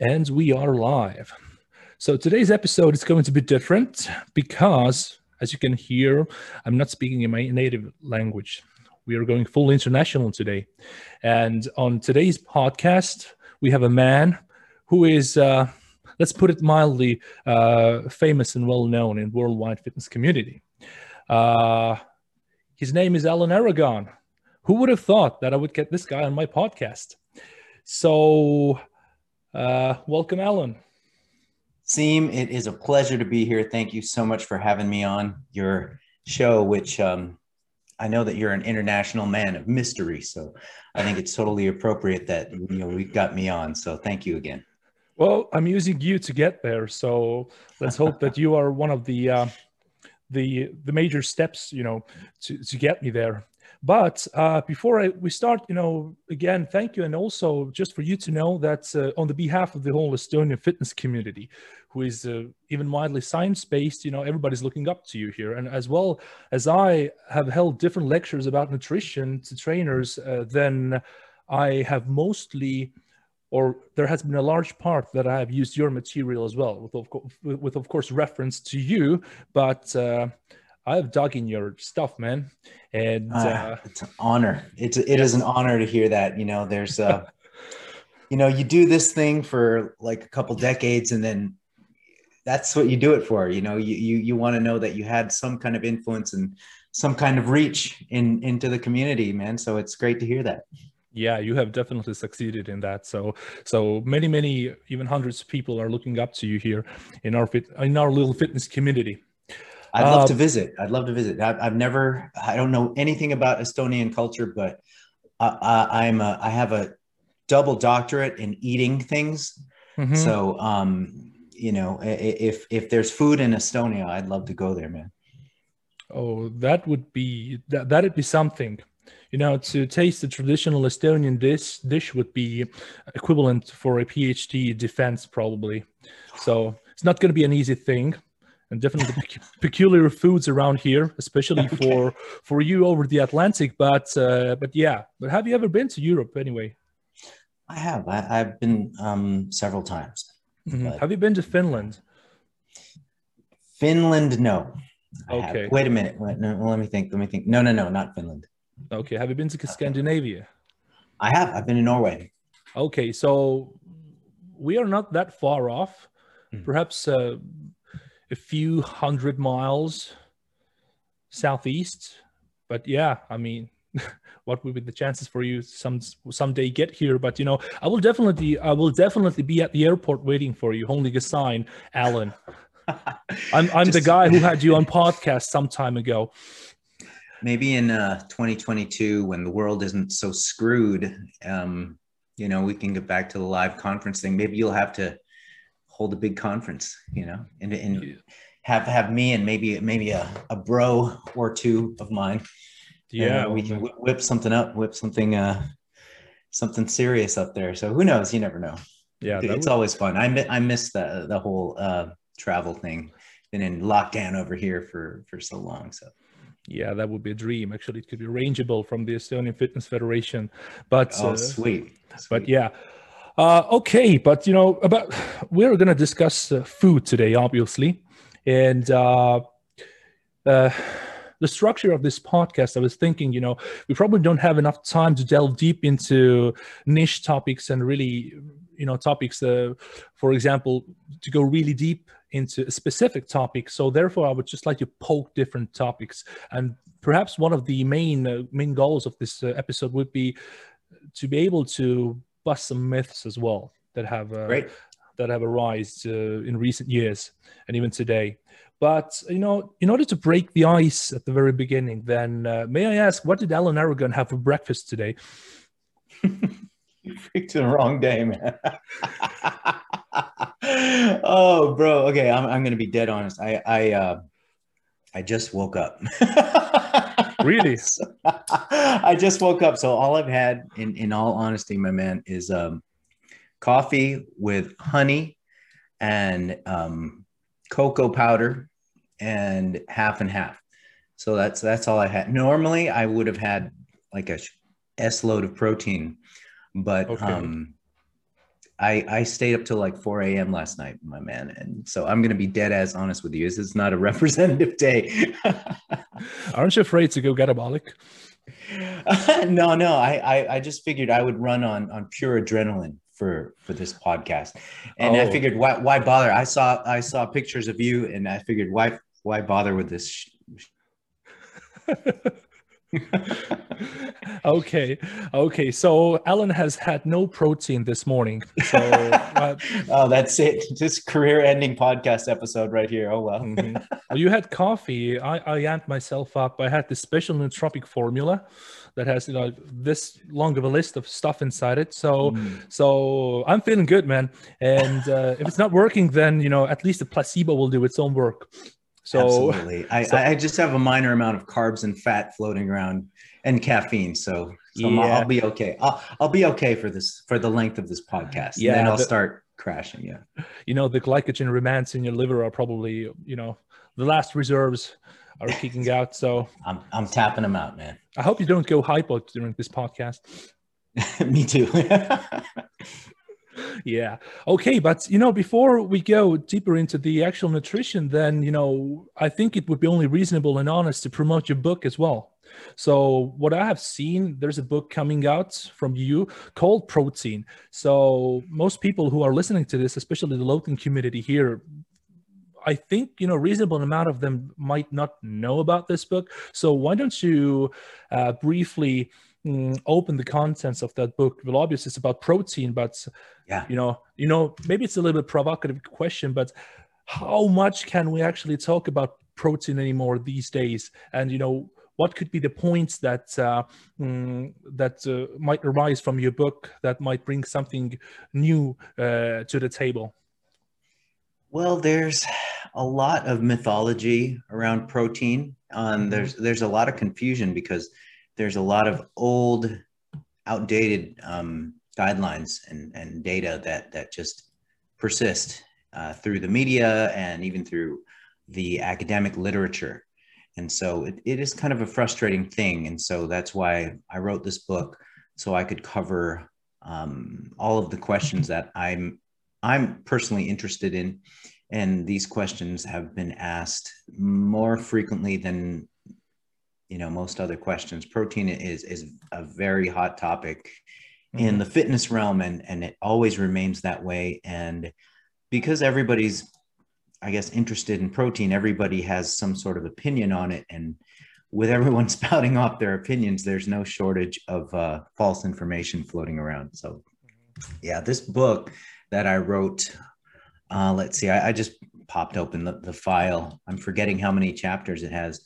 And we are live. So today's episode is going to be different because, as you can hear, I'm not speaking in my native language. We are going full international today. And on today's podcast, we have a man who is, uh, let's put it mildly, uh, famous and well known in worldwide fitness community. Uh, his name is Alan Aragon. Who would have thought that I would get this guy on my podcast? So, uh, welcome, Alan. Siim, it is a pleasure to be here. Thank you so much for having me on your show, which um, I know that you're an international man of mystery. So I think it's totally appropriate that you know we got me on. So thank you again. Well, I'm using you to get there. So let's hope that you are one of the uh, the the major steps, you know, to to get me there. But uh, before I, we start, you know, again, thank you, and also just for you to know that uh, on the behalf of the whole Estonian fitness community, who is uh, even widely science-based, you know, everybody's looking up to you here, and as well as I have held different lectures about nutrition to trainers, uh, then I have mostly or there has been a large part that I have used your material as well, with of, with, with of course reference to you, but uh, I've dug in your stuff, man, and ah, uh, it's an honor. It's it yeah. is an honor to hear that. You know, there's uh, you know, you do this thing for like a couple decades, and then that's what you do it for. You know, you you you want to know that you had some kind of influence and some kind of reach in into the community, man. So it's great to hear that yeah you have definitely succeeded in that so so many many even hundreds of people are looking up to you here in our fit in our little fitness community i'd love uh, to visit. I'd love to visit. I've, I've, never i don't know anything about estonian culture but I, I, i'm a, i have a double doctorate in eating things. Mm-hmm. so um you know if if there's food in estonia i'd love to go there man. Oh that would be that that'd be something. You know, to taste the traditional Estonian dish dish would be equivalent for a PhD defense probably. So it's not going to be an easy thing, and definitely peculiar foods around here, especially okay. for for you over the Atlantic. But uh, but yeah, but have you ever been to Europe anyway? I have. I, have been um, several times. Mm-hmm. Have you been to Finland? Finland, no. okay. Wait a minute. Wait, no, let me think. Let me think. No, no, no, not Finland. Okay. Have you been to Scandinavia? I have. I've been in Norway. Okay. So we are not that far off. Mm. Perhaps uh, a few hundred miles southeast. But yeah, I mean, what would be the chances for you some someday get here? But you know, I will definitely, I will definitely be at the airport waiting for you, holding a sign, Alan. I'm I'm Just, the guy who had you on podcast some time ago maybe in uh, 2022 when the world isn't so screwed um, you know we can get back to the live conference thing maybe you'll have to hold a big conference you know and, and have have me and maybe maybe a, a bro or two of mine yeah we can whip, something up whip something uh something serious up there so who knows you never know yeah it's would... always fun i i miss the the whole uh travel thing been in lockdown over here for for so long so yeah, that would be a dream. Actually, it could be arrangeable from the Estonian Fitness Federation. But oh, uh, sweet. sweet. But yeah. Uh, okay, but you know about we're going to discuss uh, food today, obviously, and uh, uh, the structure of this podcast. I was thinking, you know, we probably don't have enough time to delve deep into niche topics and really, you know, topics. Uh, for example, to go really deep into a specific topic. So therefore, I would just like to poke different topics. And perhaps one of the main uh, main goals of this uh, episode would be to be able to some myths as well that have uh, that have arisen uh, in recent years and even today. But you know, in order to break the ice at the very beginning, then uh, may I ask, what did Alan Aragon have for breakfast today? you picked the wrong day, man. oh, bro. Okay, I'm I'm gonna be dead honest. I I uh, I just woke up. really? I just woke up. So all I've had, in in all honesty, my man, is um, coffee with honey and um, cocoa powder and half and half. So that's that's all I had. Normally, I would have had like a s load of protein, but Okay. um, I I stayed up till like 4 a.m. last night, my man, and so I'm gonna be dead as honest with you. This is not a representative day. Aren't you afraid to go catabolic? no, no, I, I I just figured I would run on on pure adrenaline for for this podcast, and I Oh. figured why why bother? I saw I saw pictures of you, and I figured why why bother with this? sh- okay, okay. So Alan has had no protein this morning. So uh, oh, that's it. This career-ending podcast episode right here. Oh well. mhm. well, you had coffee. I I amped myself up. I had this special nootropic formula that has you know this long of a list of stuff inside it. So Mm. so I'm feeling good, man. And uh, if it's not working, then you know at least the placebo will do its own work. So Absolutely. I, so- I just have a minor amount of carbs and fat floating around and caffeine. So, so Yeah. I'll be okay. I'll, I'll be okay for this, for the length of this podcast. Yeah, And Then I'll the- start crashing. Yeah. you know the glycogen remands in your liver are probably you know the last reserves are kicking out. So I'm, I'm tapping them out, man. I hope you don't go hypo during this podcast. Me too. Yeah. Okay, but you know, before we go deeper into the actual nutrition, then you know, I think it would be only reasonable and honest to promote your book as well. So what I have seen, there's a book coming out from you called Protein. So most people who are listening to this, especially the Logan community here, I think you know reasonable amount of them might not know about this book. So why don't you uh, briefly mm, open the contents of that book? Well, obviously it's about protein, but yeah. you know you know maybe it's a little bit provocative question but how much can we actually talk about protein anymore these days and you know what could be the points that uh, mm, that uh, might arise from your book that might bring something new uh, to the table Well, there's a lot of mythology around protein. Um, Mhm. There's there's a lot of confusion because there's a lot of old, outdated um, guidelines and, and data that that just persist uh, through the media and even through the academic literature. And so it, it is kind of a frustrating thing. And so that's why I wrote this book so I could cover um, all of the questions that I'm I'm personally interested in and these questions have been asked more frequently than you know most other questions. Protein is is a very hot topic in the fitness realm and and it always remains that way. And because everybody's i guess interested in protein everybody has some sort of opinion on it. And with everyone spouting off their opinions there's no shortage of uh, false information floating around. So yeah this book that i wrote uh, let's see I, I just popped open the, the file. I'm forgetting how many chapters it has.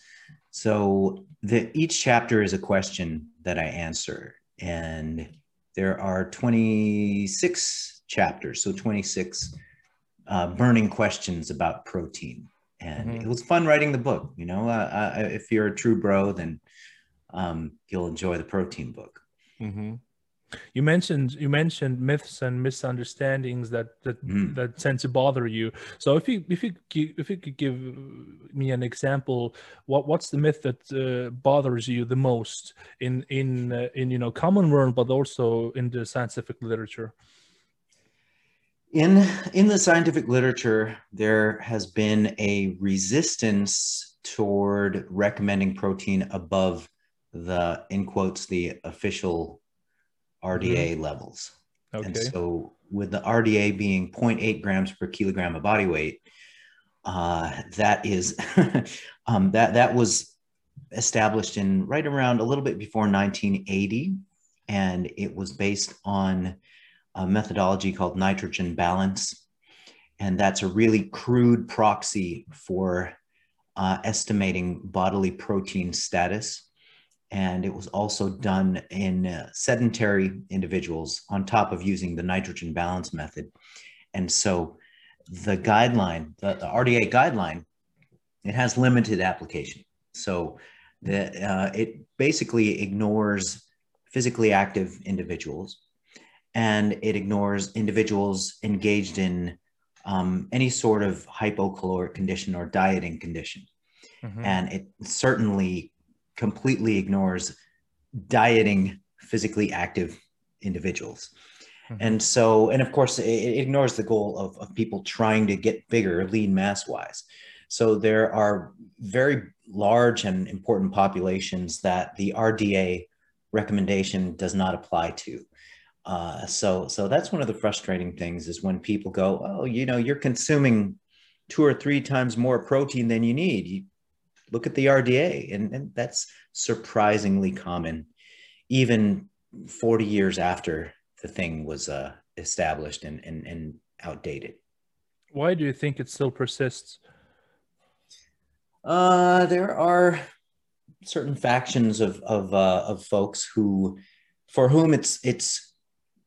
So the each chapter is a question that i answer and there are 26 chapters so 26 uh, burning questions about protein and Mhm. it was fun writing the book you know uh, uh, if you're a true bro then um, you'll enjoy the protein book Mhm. You mentioned you mentioned myths and misunderstandings that that, Mm. that tend to bother you. So if you if you if you could give me an example, what what's the myth that uh, bothers you the most in in uh, in you know common world, but also in the scientific literature? In in the scientific literature, there has been a resistance toward recommending protein above the in quotes the official RDA levels. Okay. And so with the RDA being 0.8 grams per kilogram of body weight, uh, that is um, that that was established in right around a little bit before 1980, and it was based on a methodology called nitrogen balance, and that's a really crude proxy for uh, estimating bodily protein status. And it was also done in uh, sedentary individuals on top of using the nitrogen balance method. And so the guideline, the, the RDA guideline, it has limited application. So the, uh, it basically ignores physically active individuals and it ignores individuals engaged in um, any sort of hypocaloric condition or dieting condition. Mhm. And it certainly completely ignores dieting physically active individuals. Mm-hmm. And so, and of course, it, it ignores the goal of, of people trying to get bigger, lean mass wise. So there are very large and important populations that the RDA recommendation does not apply to. Uh, so, so that's one of the frustrating things is when people go, oh, you know, you're consuming two or three times more protein than you need. You look at the RDA, and, and that's surprisingly common, even 40 years after the thing was uh, established and, and, and outdated. Why do you think it still persists? Uh, there are certain factions of of uh, of folks who, for whom it's it's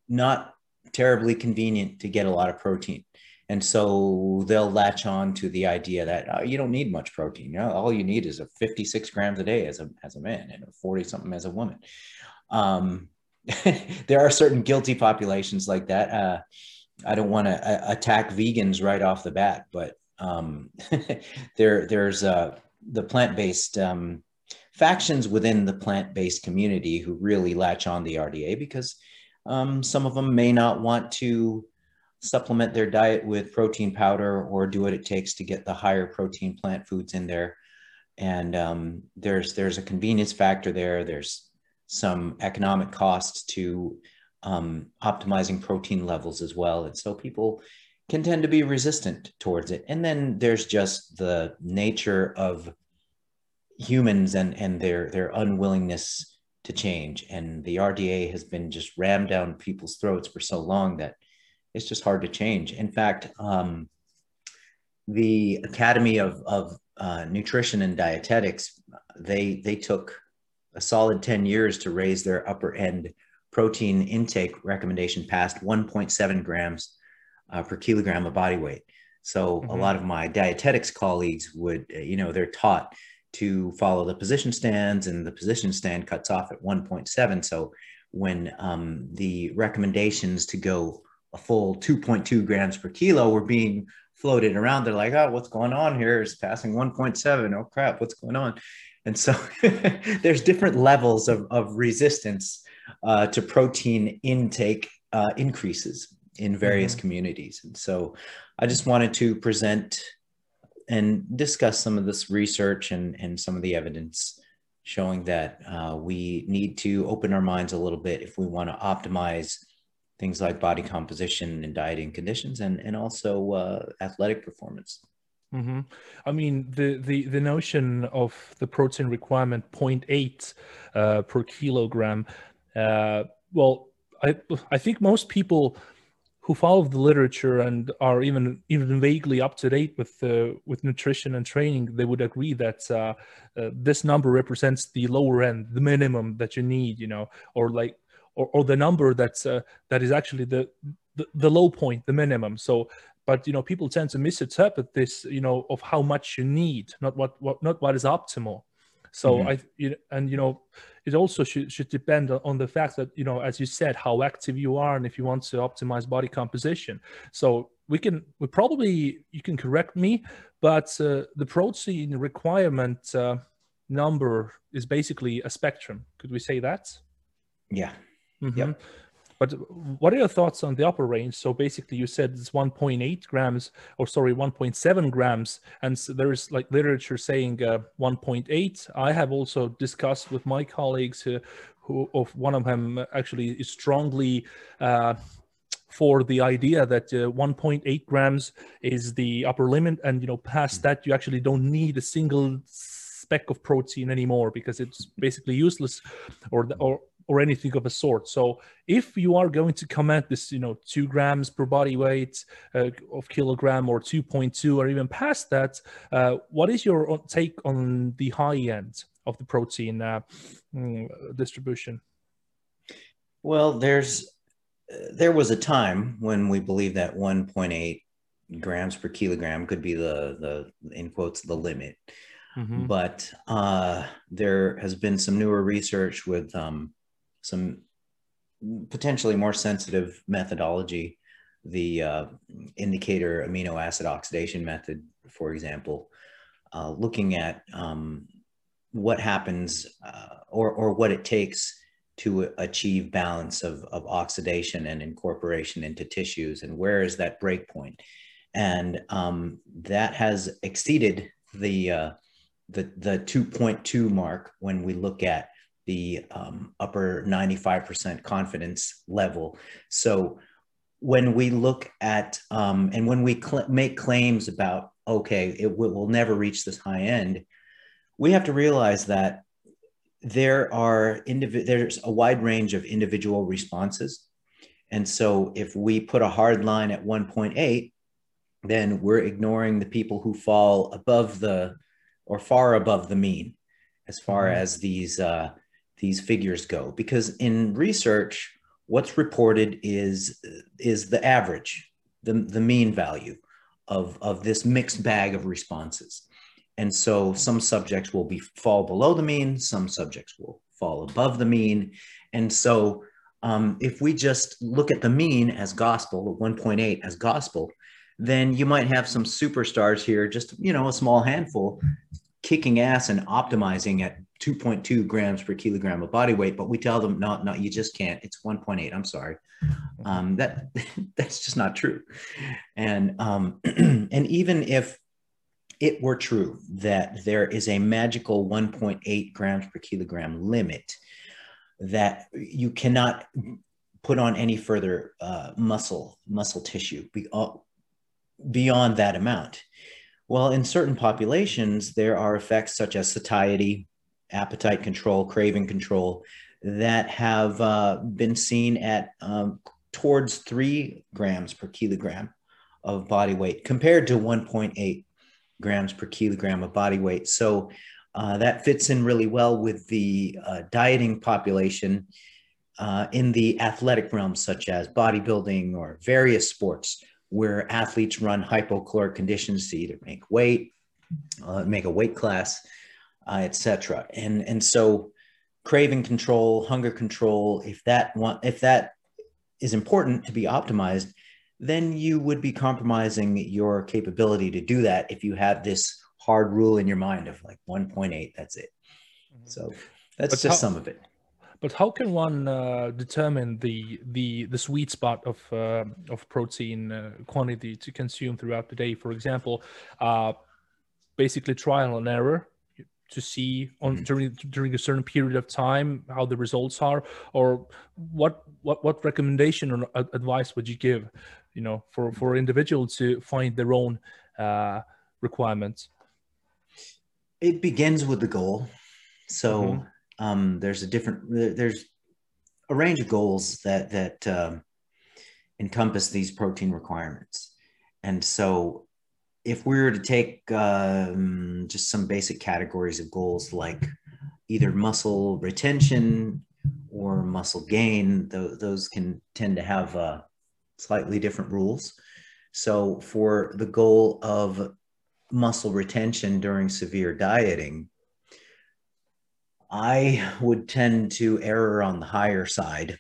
not terribly convenient to get a lot of protein, and so they'll latch on to the idea that oh, you don't need much protein. You know, all you need is a 56 grams a day as a as a man and a 40 something as a woman. Um, there are certain guilty populations like that. Uh, I don't want to uh, attack vegans right off the bat, but um, there there's uh, the plant-based um, factions within the plant-based community who really latch on the RDA because um, some of them may not want to supplement their diet with protein powder or do what it takes to get the higher protein plant foods in there. And um, there's there's a convenience factor there. There's some economic costs to um, optimizing protein levels as well. And so people can tend to be resistant towards it. And then there's just the nature of humans and, and their, their unwillingness to change. And the RDA has been just rammed down people's throats for so long that it's just hard to change. In fact, um, the Academy of, of uh, Nutrition and Dietetics, they, they took a solid 10 years to raise their upper end protein intake recommendation past 1.7 grams uh, per kilogram of body weight. So mm-hmm. a lot of my dietetics colleagues would, uh, you know, they're taught to follow the position stands and the position stand cuts off at 1.7. So when um, the recommendations to go a full 2.2 grams per kilo were being floated around, they're like, oh, what's going on here? Is passing 1.7. Oh crap, what's going on? And so there's different levels of, of resistance uh, to protein intake uh, increases in various mm-hmm. communities. And so I just wanted to present and discuss some of this research and, and some of the evidence showing that uh, we need to open our minds a little bit if we want to optimize things like body composition and dieting conditions and, and also uh, athletic performance. Mm-hmm. I mean, the, the, the notion of the protein requirement 0.8 uh, per kilogram. Uh, well, I, I think most people who follow the literature and are even even vaguely up to date with uh, with nutrition and training, they would agree that uh, uh, this number represents the lower end, the minimum that you need, you know, or like or, or the number that's uh, that is actually the, the the low point, the minimum. So but you know people tend to misinterpret this you know of how much you need not what, what not what is optimal. So mm-hmm. i you know, and you know it also should, should depend on the fact that you know as you said how active you are and if you want to optimize body composition. So we can we probably you can correct me but uh, the protein requirement uh, number is basically a spectrum. Could we say that? Yeah mm-hmm. yep. But what are your thoughts on the upper range? So basically, you said it's 1.8 grams, or sorry, 1.7 grams, and so there's like literature saying uh, 1.8. I have also discussed with my colleagues uh, who, of one of them actually is strongly. Uh, for the idea that uh, 1.8 grams is the upper limit and you know past that you actually don't need a single speck of protein anymore because it's basically useless or or or anything of a sort. So if you are going to come at this, you know, two grams per body weight uh, of kilogram or 2.2 or even past that, uh, what is your take on the high end of the protein uh, mm, distribution? Well, there's there was a time when we believed that 1.8 grams per kilogram could be the the in quotes the limit. Mm-hmm. But uh, there has been some newer research with um, some potentially more sensitive methodology, the uh, indicator amino acid oxidation method, for example, uh, looking at um, what happens uh, or, or what it takes to achieve balance of, of oxidation and incorporation into tissues and where is that break point? And um, that has exceeded the uh, the the 2.2 mark when we look at the um, upper 95% confidence level so when we look at um, and when we cl- make claims about okay it will, never reach this high end we have to realize that there are there's a wide range of individual responses and so if we put a hard line at 1.8 then we're ignoring the people who fall above the or far above the mean as far mm-hmm. as these uh, these figures go because in research what's reported is is the average the, the mean value of, of this mixed bag of responses and so some subjects will be fall below the mean, some subjects will fall above the mean. And so um, if we just look at the mean as gospel, 1.8 as gospel, then you might have some superstars here, just, you know, a small handful kicking ass and optimizing at 2.2 grams per kilogram of body weight, but we tell them, no, no, you just can't. It's 1.8. I'm sorry. Um, that that's just not true. And um, and even if it were true that there is a magical 1.8 grams per kilogram limit that you cannot put on any further uh, muscle muscle tissue uh, beyond that amount. Well, in certain populations, there are effects such as satiety, appetite control, craving control that have uh, been seen at um, towards three grams per kilogram of body weight compared to 1.8 grams per kilogram of body weight. So uh, that fits in really well with the uh, dieting population uh, in the athletic realm, such as bodybuilding or various sports, where athletes run hypocaloric conditions to either make weight, uh, make a weight class, uh, etc. And and so craving control, hunger control, if that want, if that is important to be optimized, then you would be compromising your capability to do that if you have this hard rule in your mind of like 1.8 that's it mm-hmm. so that's but just how, some of it but how can one uh, determine the the the sweet spot of uh, of protein uh, quantity to consume throughout the day for example uh, basically trial and error to see on mm-hmm. during during a certain period of time how the results are or what what what recommendation or advice would you give you know for for individuals to find their own uh, requirements it begins with the goal so mm-hmm. um, there's a different there's a range of goals that that um, encompass these protein requirements and so if we were to take um, just some basic categories of goals like either muscle retention or muscle gain, th- those can tend to have uh, slightly different rules. So, for the goal of muscle retention during severe dieting, I would tend to err on the higher side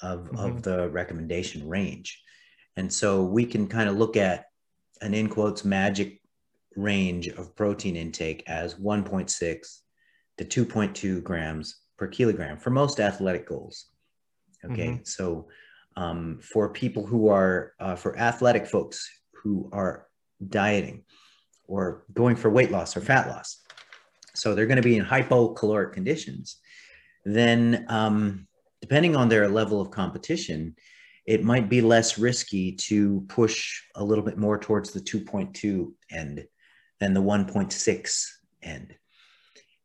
of, mm-hmm. of the recommendation range. And so we can kind of look at an in quotes magic range of protein intake as 1.6 to 2.2 grams per kilogram for most athletic goals. Okay, mm-hmm. so um, for people who are, uh, for athletic folks who are dieting or going for weight loss or fat loss, so they're going to be in hypocaloric conditions, then um, depending on their level of competition, it might be less risky to push a little bit more towards the 2.2 end than the 1.6 end.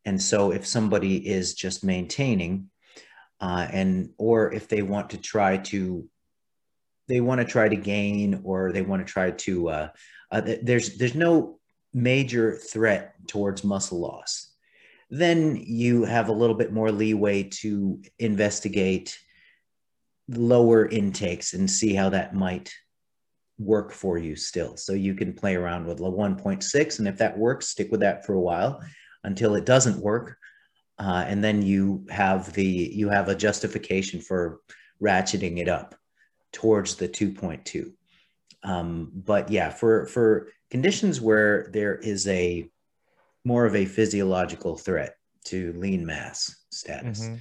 And so if somebody is just maintaining uh, and or if they want to try to they want to try to gain or they want to try to uh, uh, there's there's no major threat towards muscle loss then you have a little bit more leeway to investigate lower intakes and see how that might work for you still. So you can play around with a 1.6, and if that works, stick with that for a while until it doesn't work, uh, and then you have the you have a justification for ratcheting it up towards the 2.2. Um, but yeah, for for conditions where there is a more of a physiological threat to lean mass status. Mm-hmm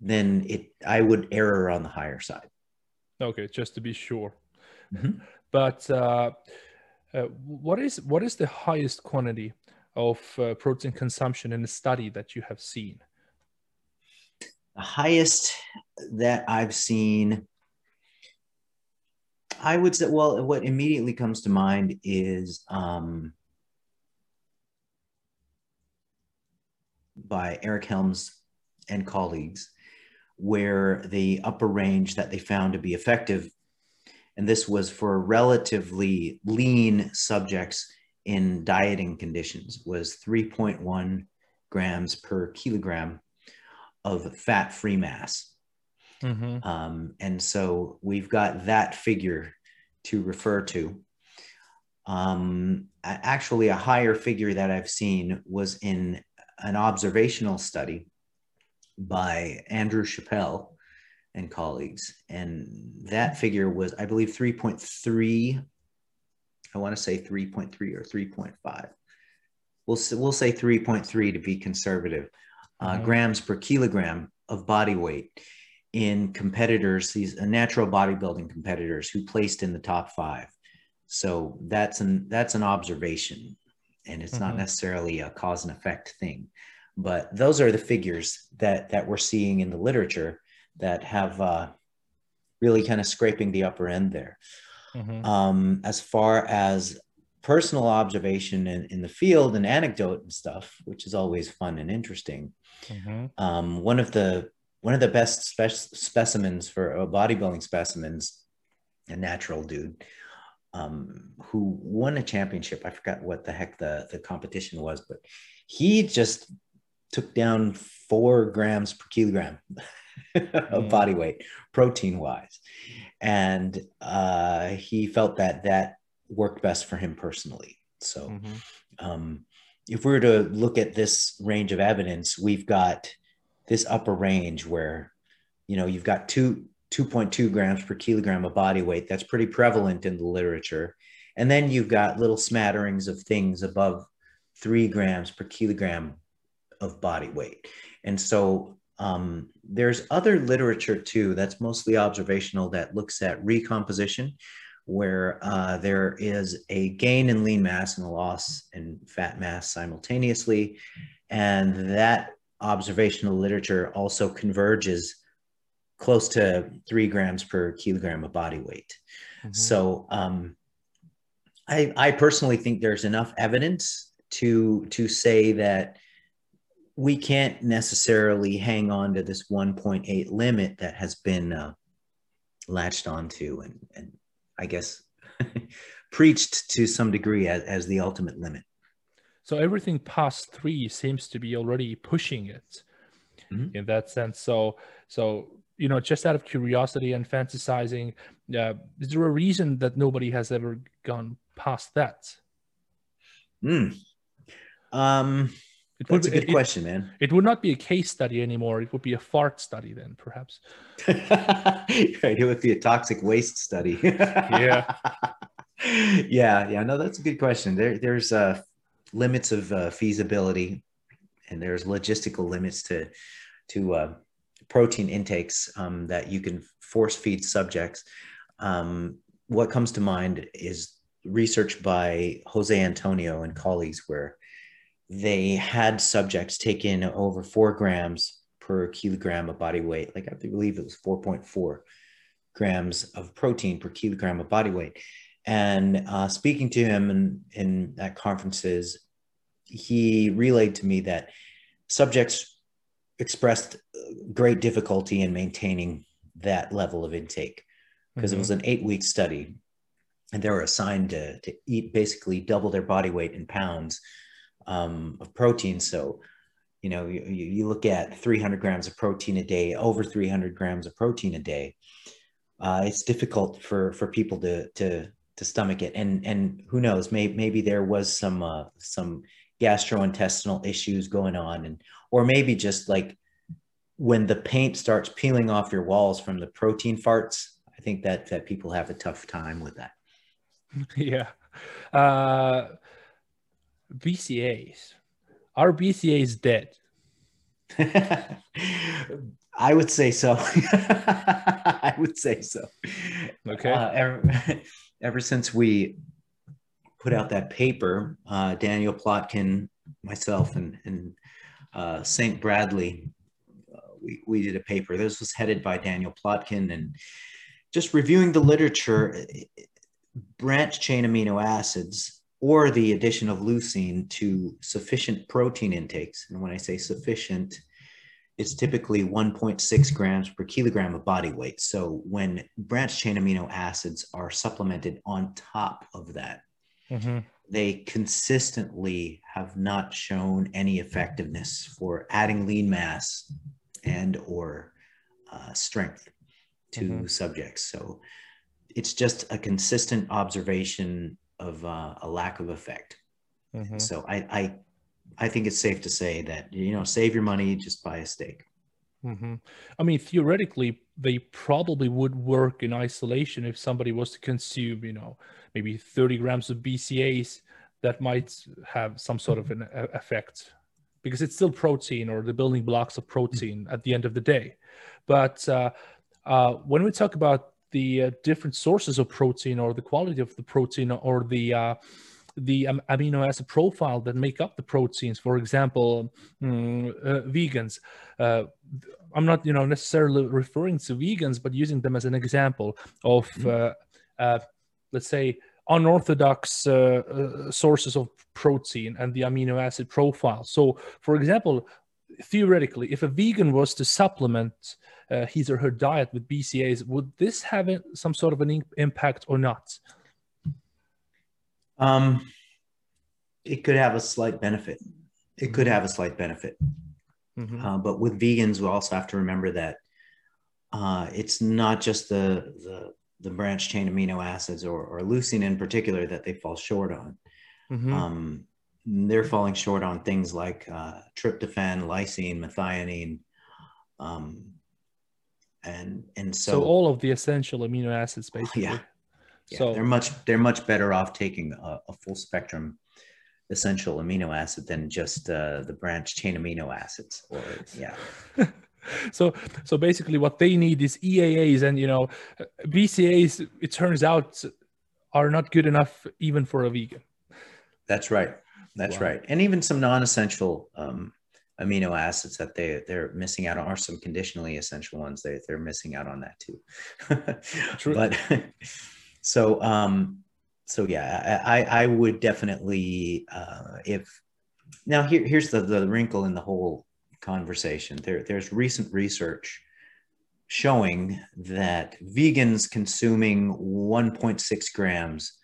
then it I would err on the higher side. Okay, just to be sure. Mhm. But uh, uh, what is what is the highest quantity of uh, protein consumption in a study that you have seen? The highest that I've seen, I would say, well, what immediately comes to mind is um, by Eric Helms and colleagues, where the upper range that they found to be effective, and this was for relatively lean subjects in dieting conditions, was 3.1 grams per kilogram of fat free mass. Mhm. Um, and so we've got that figure to refer to. Um, actually, a higher figure that I've seen was in an observational study by Andrew Chappell and colleagues. And that figure was, I believe, 3.3. I want to say 3.3 or 3.5. We'll, we'll say 3.3 to be conservative uh, Mhm. grams per kilogram of body weight in competitors, these uh, natural bodybuilding competitors who placed in the top five. So that's an that's an observation, and it's not Mhm. necessarily a cause and effect thing. But those are the figures that that we're seeing in the literature that have uh, really kind of scraping the upper end there. Mhm. Um, as far as personal observation in, in the field and anecdote and stuff, which is always fun and interesting, Mhm. um, one of the one of the best spec- specimens for uh, bodybuilding specimens, a natural dude, um, who won a championship. I forgot what the heck the the competition was, but he just took down four grams per kilogram of Mm. body weight, protein wise, and uh, he felt that that worked best for him personally. So Mhm. um, if we were to look at this range of evidence, we've got this upper range where, you know, you've got two 2.2 grams per kilogram of body weight. That's pretty prevalent in the literature. And then you've got little smatterings of things above three grams per kilogram of body weight. And so um, there's other literature too that's mostly observational that looks at recomposition where uh, there is a gain in lean mass and a loss in fat mass simultaneously. And that observational literature also converges close to three grams per kilogram of body weight. Mhm. So um, I, I personally think there's enough evidence to to say that we can't necessarily hang on to this 1.8 limit that has been uh, latched onto and, and I guess preached to some degree as, as the ultimate limit. So everything past three seems to be already pushing it Mhm. in that sense. So, so you know, just out of curiosity and fantasizing, uh, is there a reason that nobody has ever gone past that? Mm. Um, It that's a good it- question, man. It would not be a case study anymore. It would be a fart study then, perhaps. right, it would be a toxic waste study. Yeah. yeah, yeah. No, that's a good question. There, there's uh, limits of uh, feasibility, and there's logistical limits to to uh, protein intakes um, that you can force feed subjects. Um, what comes to mind is research by Jose Antonio and colleagues, where they had subjects take in over four grams per kilogram of body weight. Like I believe it was 4.4 grams of protein per kilogram of body weight. And uh, speaking to him in, in at conferences, he relayed to me that subjects expressed great difficulty in maintaining that level of intake because it was an eight week study and they were assigned to, to eat basically double their body weight in pounds um, of protein. So, you know, you, you look at 300 grams of protein a day, over 300 grams of protein a day. Uh, it's difficult for for people to to to stomach it, and and who knows, maybe maybe there was some uh, some gastrointestinal issues going on, and or maybe just like when the paint starts peeling off your walls from the protein farts. I think that that people have a tough time with that. yeah. Uh, BCAs. Are BCAs dead? I would say so. I would say so. Okay. Uh, ever, ever since we put out that paper, uh, Daniel Plotkin, myself, and, and uh, St. Bradley, uh, we, we did a paper. This was headed by Daniel Plotkin and just reviewing the literature, branch chain amino acids or the addition of leucine to sufficient protein intakes. And when I say sufficient, it's typically 1.6 grams per kilogram of body weight. So when branch chain amino acids are supplemented on top of that, mm-hmm. they consistently have not shown any effectiveness for adding lean mass and or uh, strength to mm-hmm. subjects. So it's just a consistent observation of uh, a lack of effect. Mm-hmm. So I, I I think it's safe to say that you know save your money, just buy a steak. Mm-hmm. I mean, theoretically, they probably would work in isolation if somebody was to consume, you know, maybe 30 grams of BCAs. That might have some sort of an effect because it's still protein or the building blocks of protein at the end of the day. But uh, uh, when we talk about the uh, different sources of protein or the quality of the protein or the uh, the amino acid profile that make up the proteins. For example, mm, uh, vegans. Uh, I'm not, you know, necessarily referring to vegans, but using them as an example of, mm-hmm. uh, uh, let's say, unorthodox uh, uh, sources of protein and the amino acid profile. So, for example, theoretically, if a vegan was to supplement uh, his or her diet with BCAs, would this have some sort of an impact or not? Um, it could have a slight benefit. It could have a slight benefit. Mm-hmm. Uh, but with vegans, we also have to remember that uh, it's not just the, the, the branch chain amino acids or, or leucine in particular that they fall short on. Mm-hmm. Um, they're falling short on things like uh, tryptophan, lysine, methionine, um, and and so, so all of the essential amino acids, basically. Yeah, yeah, so they're much they're much better off taking a, a full spectrum essential amino acid than just uh, the branch chain amino acids. Or yeah. so so basically, what they need is EAAs, and you know, BCAs. It turns out are not good enough even for a vegan. That's right. That's wow. right. And even some non-essential um, amino acids that they they're missing out on are some conditionally essential ones. They they're missing out on that too. True. But so um, so yeah, I I would definitely uh, if now here here's the the wrinkle in the whole conversation. There there's recent research showing that vegans consuming 1.6 grams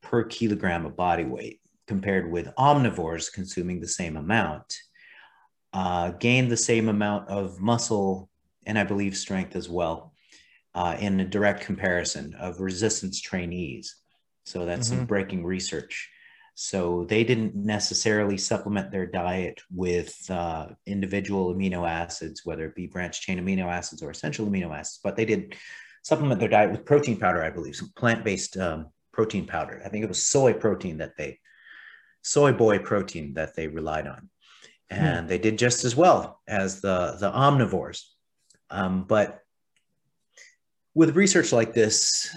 per kilogram of body weight compared with omnivores consuming the same amount uh, gained the same amount of muscle and I believe strength as well uh, in a direct comparison of resistance trainees. So that's mm-hmm. some breaking research. So they didn't necessarily supplement their diet with uh, individual amino acids, whether it be branch chain amino acids or essential amino acids, but they did supplement their diet with protein powder, I believe, some plant-based um, protein powder. I think it was soy protein that they, soy boy protein that they relied on, hmm. and hmm. they did just as well as the the omnivores. Um, but with research like this,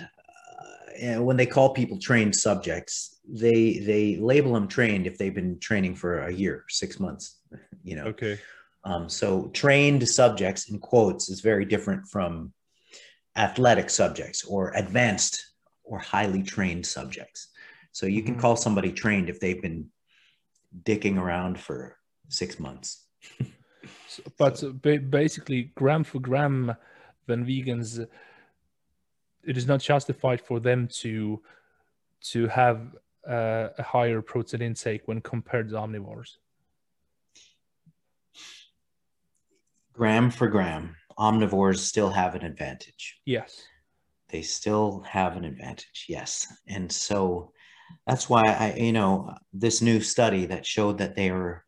uh, when they call people trained subjects, they they label them trained if they've been training for a year, six months. You know. Okay. Um, so trained subjects in quotes is very different from athletic subjects or advanced or highly trained subjects. So you can mm-hmm. call somebody trained if they've been dicking around for six months. but so. basically, gram for gram, when vegans it is not justified for them to to have uh, a higher protein intake when compared to omnivores. Gram for gram, omnivores still have an advantage. Yes. They still have an advantage. Yes. And so that's why I, you know, this new study that showed that they are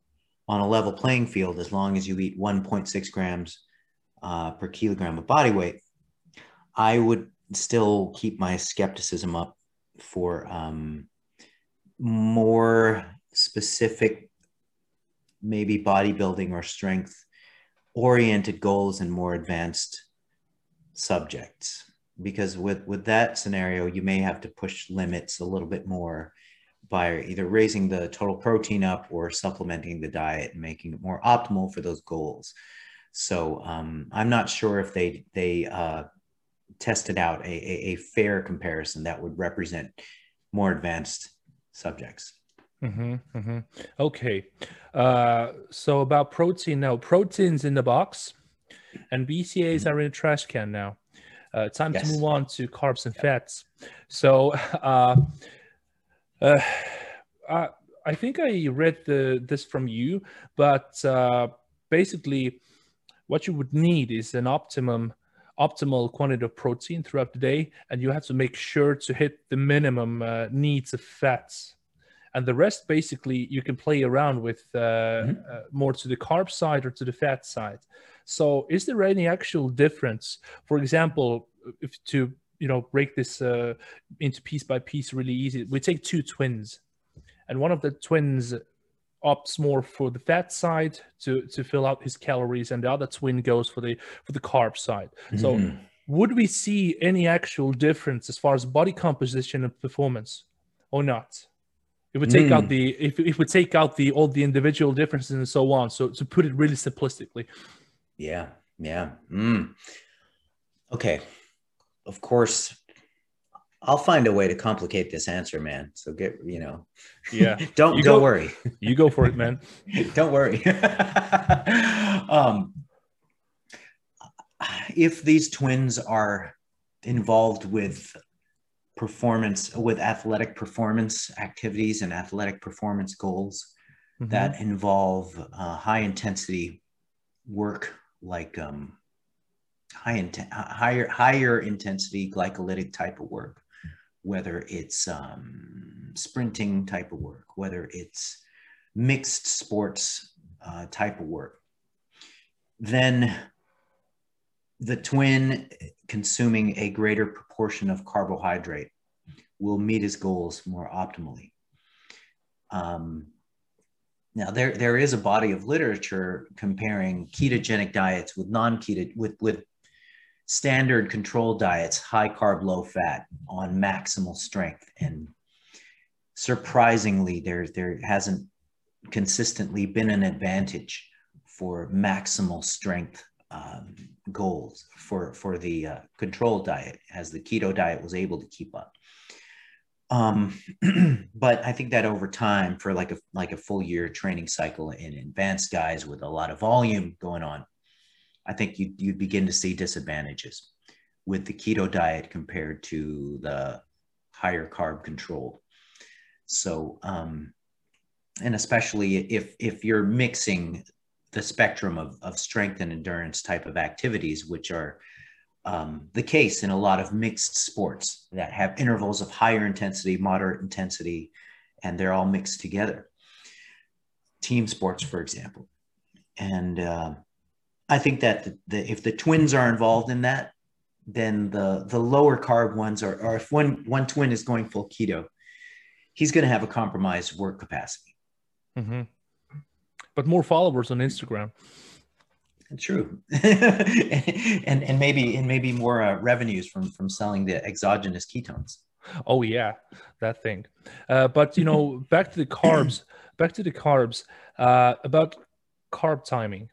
on a level playing field as long as you eat 1.6 grams uh, per kilogram of body weight. I would still keep my skepticism up for um, more specific, maybe bodybuilding or strength oriented goals and more advanced subjects because with with that scenario you may have to push limits a little bit more by either raising the total protein up or supplementing the diet and making it more optimal for those goals so um, i'm not sure if they they uh, tested out a, a, a, fair comparison that would represent more advanced subjects mm-hmm, mm-hmm. okay uh, so about protein now proteins in the box and BCAAs mm-hmm. are in the trash can now uh, time yes. to move on to carbs and fats. So, uh, uh, I, I think I read the, this from you, but uh, basically, what you would need is an optimum optimal quantity of protein throughout the day, and you have to make sure to hit the minimum uh, needs of fats. And the rest, basically, you can play around with uh, mm-hmm. uh, more to the carb side or to the fat side. So, is there any actual difference? For example, if to you know break this uh, into piece by piece really easy, we take two twins, and one of the twins opts more for the fat side to to fill out his calories, and the other twin goes for the for the carb side. Mm-hmm. So, would we see any actual difference as far as body composition and performance, or not? If we take mm. out the if if we take out the all the individual differences and so on. So to put it really simplistically. Yeah. Yeah. Mm. Okay. Of course, I'll find a way to complicate this answer, man. So get you know, yeah. don't you don't go, worry. You go for it, man. don't worry. um, if these twins are involved with performance, with athletic performance activities and athletic performance goals mm-hmm. that involve uh, high intensity work like um, high inten- higher higher intensity glycolytic type of work, whether it's um, sprinting type of work, whether it's mixed sports uh, type of work, then the twin consuming a greater proportion of carbohydrate will meet his goals more optimally. Um, now, there, there is a body of literature comparing ketogenic diets with non-keto with, with standard control diets, high carb, low fat on maximal strength. And surprisingly, there, there hasn't consistently been an advantage for maximal strength um, goals for, for the uh, control diet as the keto diet was able to keep up. Um, but I think that over time, for like a like a full year training cycle in advanced guys with a lot of volume going on, I think you you begin to see disadvantages with the keto diet compared to the higher carb controlled. So, um, and especially if if you're mixing the spectrum of, of strength and endurance type of activities, which are um, the case in a lot of mixed sports that have intervals of higher intensity, moderate intensity, and they're all mixed together. Team sports, for example. And uh, I think that the, the, if the twins are involved in that, then the, the lower carb ones are, or if one, one twin is going full keto, he's going to have a compromised work capacity. Mm-hmm. But more followers on Instagram. True, and and maybe and maybe more uh, revenues from from selling the exogenous ketones. Oh yeah, that thing. Uh, but you know, back to the carbs. back to the carbs. Uh, about carb timing.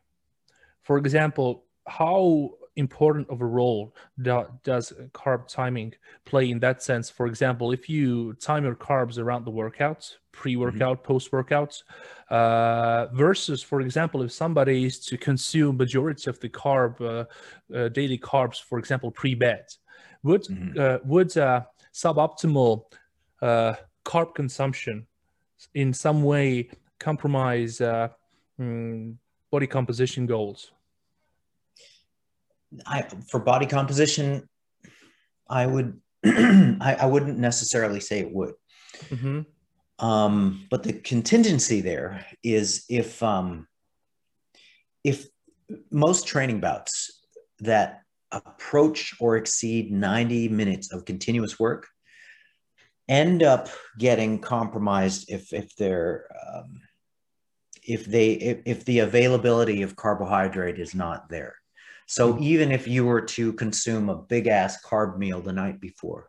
For example, how important of a role do, does carb timing play in that sense? For example, if you time your carbs around the workout, pre-workout, mm-hmm. post-workout, uh, versus, for example, if somebody is to consume majority of the carb, uh, uh, daily carbs, for example, pre-bed, would mm-hmm. Uh, would uh, suboptimal uh, carb consumption in some way compromise mm, body composition goals? I, for body composition, I would I, I, wouldn't necessarily say it would. Mm-hmm. Um, but the contingency there is if um, if most training bouts that approach or exceed 90 minutes of continuous work end up getting compromised if if they're um, if they if, if the availability of carbohydrate is not there. So Mm-hmm. even if you were to consume a big ass carb meal the night before,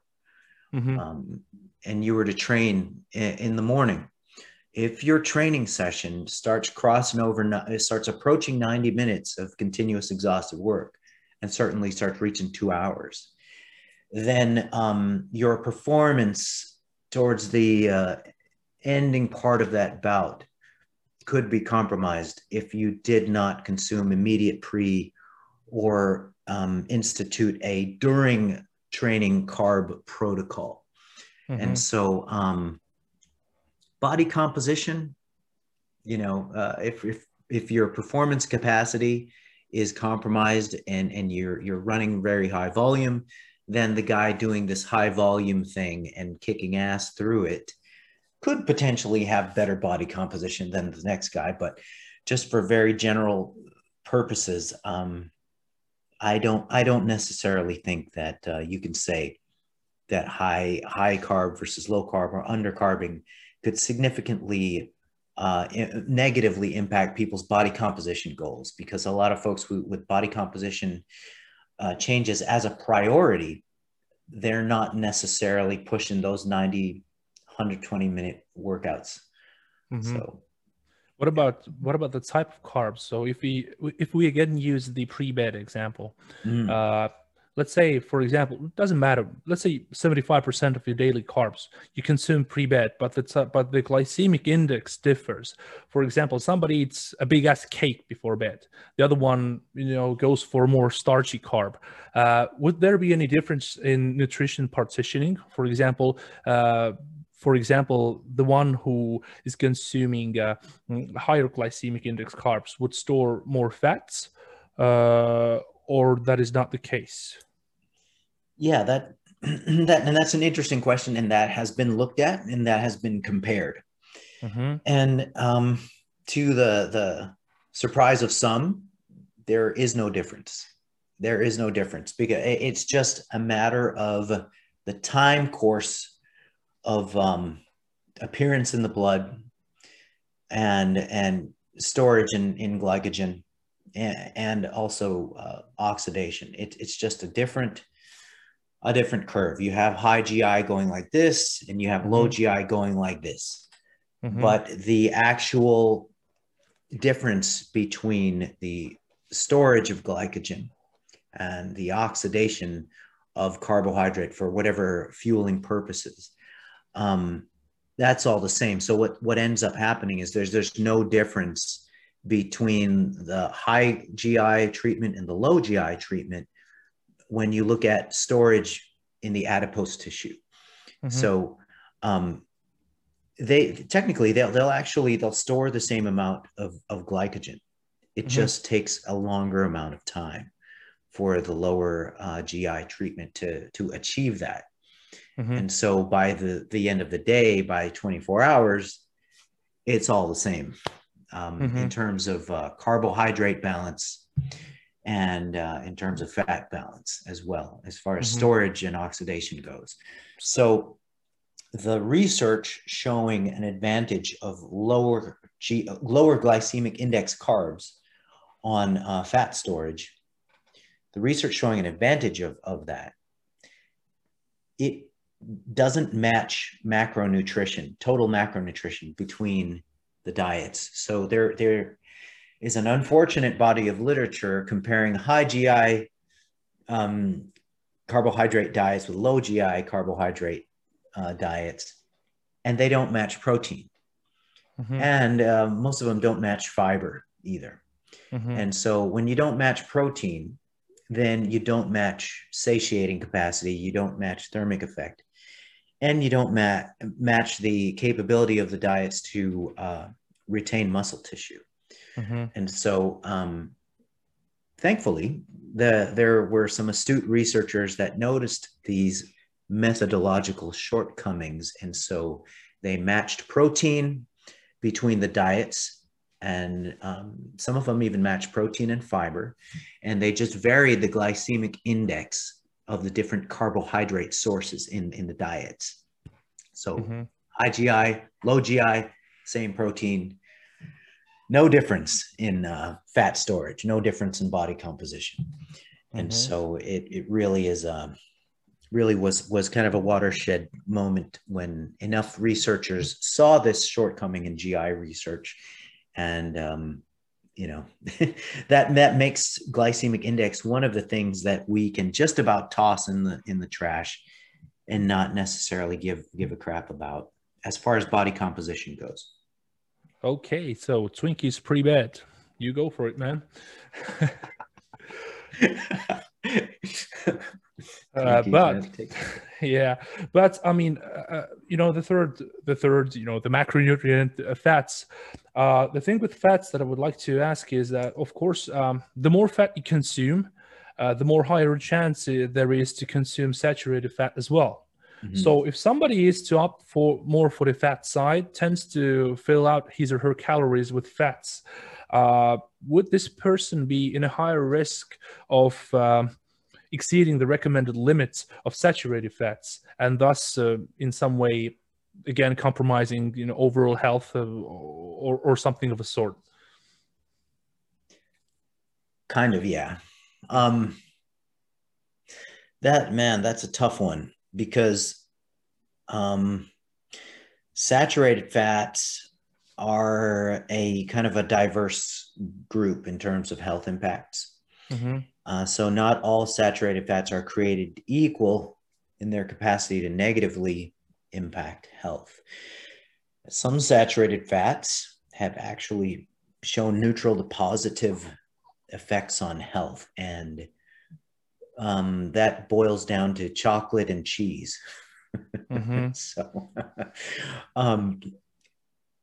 Mhm. um, and you were to train in, in the morning, if your training session starts crossing over, it starts approaching 90 minutes of continuous exhaustive work, and certainly starts reaching two hours, then um, your performance towards the uh, ending part of that bout could be compromised if you did not consume immediate pre or um, institute a during training carb protocol. Mhm. And so, um, body composition, you know, uh, if, if, if your performance capacity is compromised and, and you're, you're running very high volume, then the guy doing this high volume thing and kicking ass through it could potentially have better body composition than the next guy. But just for very general purposes, um, I don't I don't necessarily think that uh, you can say that high high carb versus low carb or undercarbing could significantly uh, negatively impact people's body composition goals because a lot of folks who, with body composition uh, changes as a priority, they're not necessarily pushing those 90, 120 minute workouts. Mhm. So What about what about the type of carbs? So if we if we again use the pre-bed example, mm, uh, let's say for example, it doesn't matter. Let's say seventy five percent of your daily carbs you consume pre-bed, but the t- but the glycemic index differs. For example, somebody eats a big ass cake before bed. The other one, you know, goes for more starchy carb. Uh, would there be any difference in nutrition partitioning? For example. Uh, for example, the one who is consuming uh, mm, higher glycemic index carbs would store more fats, uh, or that is not the case. yeah, that that and that's an interesting question, and that has been looked at and that has been compared. Mhm. And um, to the the surprise of some, there is no difference. There is no difference because it's just a matter of the time course of um, appearance in the blood and and storage in, in glycogen and, and also uh, oxidation. It, it's just a different a different curve. You have high GI going like this, and you have low GI going like this Mhm. but the actual difference between the storage of glycogen and the oxidation of carbohydrate for whatever fueling purposes um, that's all the same so what what ends up happening is there's there's no difference between the high gi treatment and the low gi treatment when you look at storage in the adipose tissue Mhm. so um, they technically they'll they'll actually they'll store the same amount of, of glycogen. It Mhm. just takes a longer amount of time for the lower uh, GI treatment to to achieve that. Mhm. And so by the the end of the day, by 24 hours, it's all the same um, in Mhm. terms of uh, carbohydrate balance and uh, in terms of fat balance as well, as far as Mhm. storage and oxidation goes. So the research showing an advantage of lower G, lower glycemic index carbs on uh, fat storage, the research showing an advantage of, of that, it doesn't match macronutrition, total macronutrition between the diets. So there, there is an unfortunate body of literature comparing high GI um, carbohydrate diets with low GI carbohydrate uh, diets, and they don't match protein. Mhm. And uh, most of them don't match fiber either. Mhm. And so when you don't match protein, then you don't match satiating capacity, you don't match thermic effect, and you don't ma- match the capability of the diets to uh, retain muscle tissue. Mhm. And so, um, thankfully, the, there were some astute researchers that noticed these methodological shortcomings. And so they matched protein between the diets, and um, some of them even matched protein and fiber. And they just varied the glycemic index of the different carbohydrate sources in, in the diets. So, Mhm. high GI, low GI, same protein, no difference in uh, fat storage, no difference in body composition, and Mhm. so it it really is um, really was was kind of a watershed moment when enough researchers saw this shortcoming in GI research, and um, you know that that makes glycemic index one of the things that we can just about toss in the in the trash and not necessarily give give a crap about as far as body composition goes. Okay, so Twinkie's pretty bad. You go for it, man. Uh, but yeah, but I mean, uh, uh, you know, the third, the third, you know, the macronutrient uh, fats. Uh, the thing with fats that I would like to ask is that, of course, um, the more fat you consume, uh, the more higher chance uh, there is to consume saturated fat as well. Mhm. So if somebody is to opt for more for the fat side, tends to fill out his or her calories with fats, uh, would this person be in a higher risk of um, exceeding the recommended limits of saturated fats, and thus uh, in some way, again compromising you know overall health uh, or or something of a sort? kind of yeah um that man that's a tough one because um saturated fats are a kind of a diverse group in terms of health impacts Mm-hmm. Uh, so not all saturated fats are created equal in their capacity to negatively impact health some saturated fats have actually shown neutral to positive effects on health and um, that boils down to chocolate and cheese Mm-hmm. so um,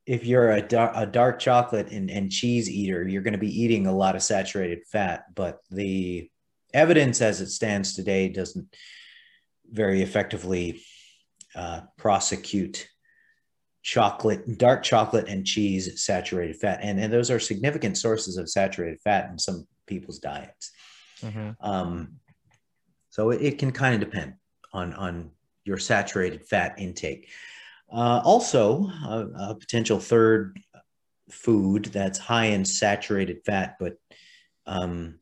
if you're a, dar- a dark chocolate and, and cheese eater you're going to be eating a lot of saturated fat but the evidence as it stands today doesn't very effectively uh, prosecute chocolate dark chocolate and cheese saturated fat and, and those are significant sources of saturated fat in some people's diets Mm-hmm. um, so it, it can kind of depend on on your saturated fat intake. Uh, also, a, a potential third food that's high in saturated fat, but um,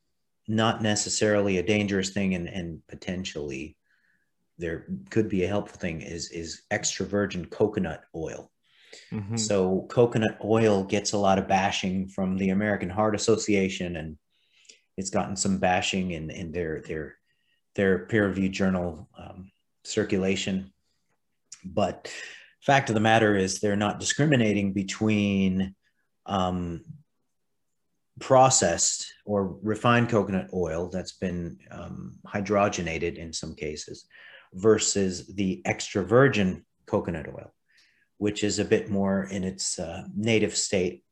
not necessarily a dangerous thing, and, and potentially there could be a helpful thing is is extra virgin coconut oil. Mm-hmm. So coconut oil gets a lot of bashing from the American Heart Association, and it's gotten some bashing in, in their their their peer-reviewed journal um, circulation. But fact of the matter is, they're not discriminating between um, processed or refined coconut oil that's been um, hydrogenated in some cases versus the extra virgin coconut oil which is a bit more in its uh, native state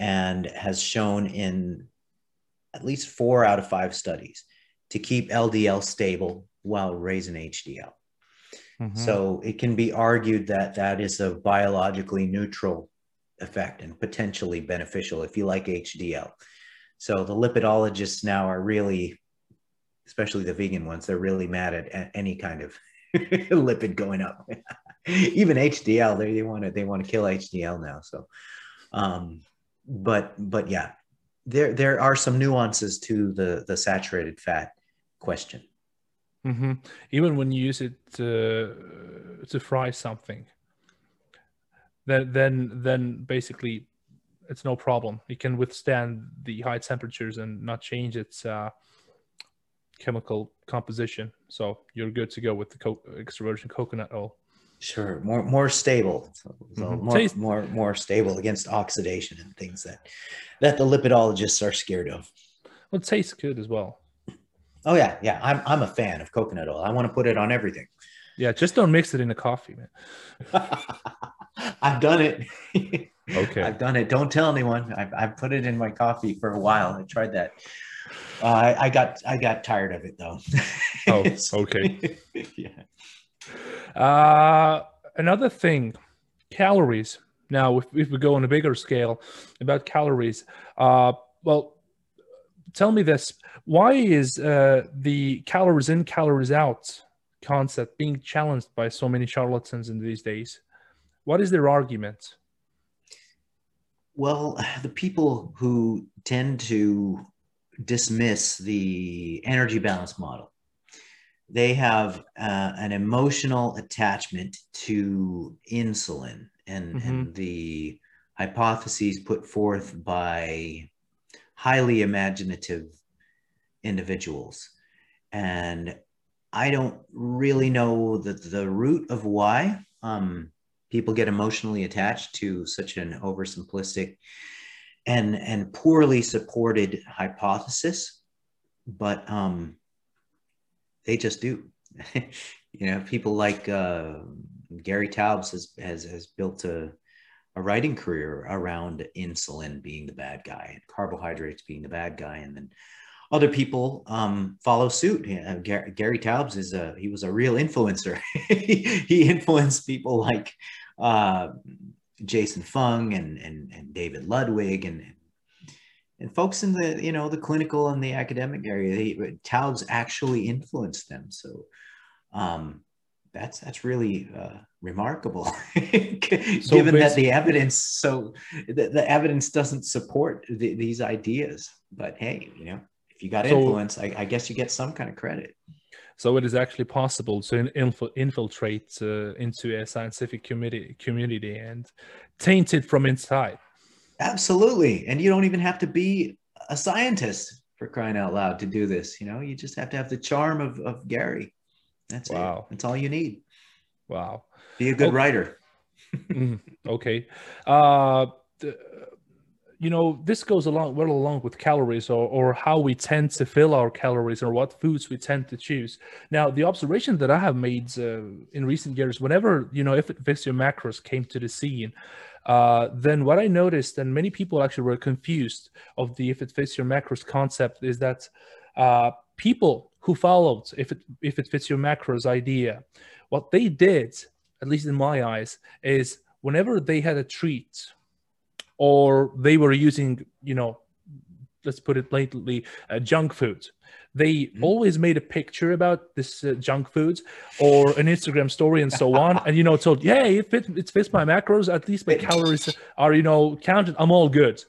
and has shown in at least four out of five studies to keep LDL stable while raising HDL. Mm-hmm. So it can be argued that that is a biologically neutral effect and potentially beneficial if you like HDL. So the lipidologists now are really, especially the vegan ones, they're really mad at, any kind of lipid going up. Even HDL, they, they want to they want to kill HDL now. So, um, but but yeah, there there are some nuances to the the saturated fat question. Mm-hmm. Even when you use it to, to fry something, then then then basically it's no problem. It can withstand the high temperatures and not change its uh, chemical composition. So you're good to go with the co- extra virgin coconut oil. Sure, more more stable, so, so Mhm. more Taste- more more stable against oxidation and things that that the lipidologists are scared of. Well, it tastes good as well. Oh yeah, yeah, I'm I'm a fan of coconut oil. I want to put it on everything. Yeah, just don't mix it in the coffee, man. I've done it. Okay. I've done it. Don't tell anyone. I've, I've put it in my coffee for a while. I tried that. Uh, I, I got I got tired of it though. Oh, okay. yeah. Uh, another thing, calories. Now, if, if we go on a bigger scale about calories, uh, well, tell me this: Why is uh, the calories in, calories out concept being challenged by so many charlatans in these days? What is their argument? Well, the people who tend to dismiss the energy balance model, they have uh, an emotional attachment to insulin and, mm-hmm. and the hypotheses put forth by highly imaginative individuals. And I don't really know the, the root of why um, people get emotionally attached to such an oversimplistic and, and poorly supported hypothesis, but um, they just do. you know, people like uh, Gary Taubes has, has, has built a, a writing career around insulin being the bad guy, and carbohydrates being the bad guy, and then other people um, follow suit. Yeah, Gary, Gary Taubes is a he was a real influencer. he influenced people like uh, Jason Fung and, and and David Ludwig and and folks in the you know the clinical and the academic area. He, Taubes actually influenced them. So um, that's that's really uh, remarkable, given that the evidence so the, the evidence doesn't support the, these ideas. But hey, you know you got so, influence, I, I, guess you get some kind of credit. So it is actually possible to inf- infiltrate uh, into a scientific community, community and taint it from inside. Absolutely, and you don't even have to be a scientist for crying out loud to do this. You know, you just have to have the charm of, of Gary. That's wow. it. That's all you need. Wow. Be a good okay. writer. Mm, okay. Uh, you know this goes along well along with calories or, or how we tend to fill our calories or what foods we tend to choose. Now the observation that i have made uh, in recent years whenever you know if it fits your macros came to the scene uh, then what i noticed and many people actually were confused of the if it fits your macros concept is that uh, people who followed if it if it fits your macros idea what they did at least in my eyes is whenever they had a treat or they were using, you know, let's put it blatantly, uh, junk food. They mm-hmm. always made a picture about this uh, junk foods or an Instagram story and so on, and you know, told, "Yeah, it fits, it fits my macros. At least my calories are, you know, counted. I'm all good."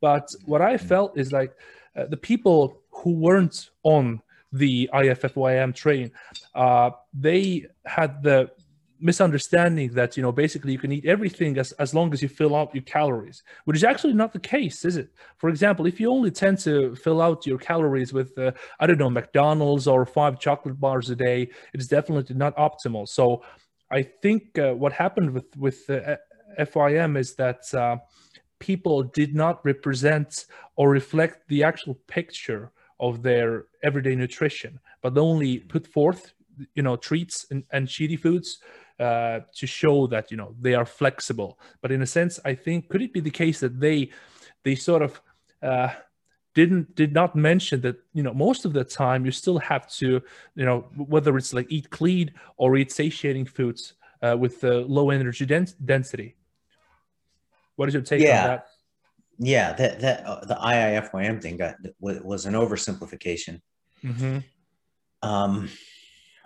But what I felt is like uh, the people who weren't on the IIFYM train, uh, they had the misunderstanding that you know basically you can eat everything as, as long as you fill out your calories which is actually not the case is it? For example if you only tend to fill out your calories with uh, i don't know mcdonald's or five chocolate bars a day it's definitely not optimal. So i think uh, what happened with with uh, fym is that uh, people did not represent or reflect the actual picture of their everyday nutrition but only put forth you know treats and, and cheaty foods uh, to show that you know they are flexible. But in a sense, I think could it be the case that they they sort of uh, didn't did not mention that you know most of the time you still have to you know whether it's like eat clean or eat satiating foods uh, with uh, low energy dens- density. What is your take yeah. on that? Yeah, that that uh, the IIFYM thing got was an oversimplification. Mm-hmm. Um,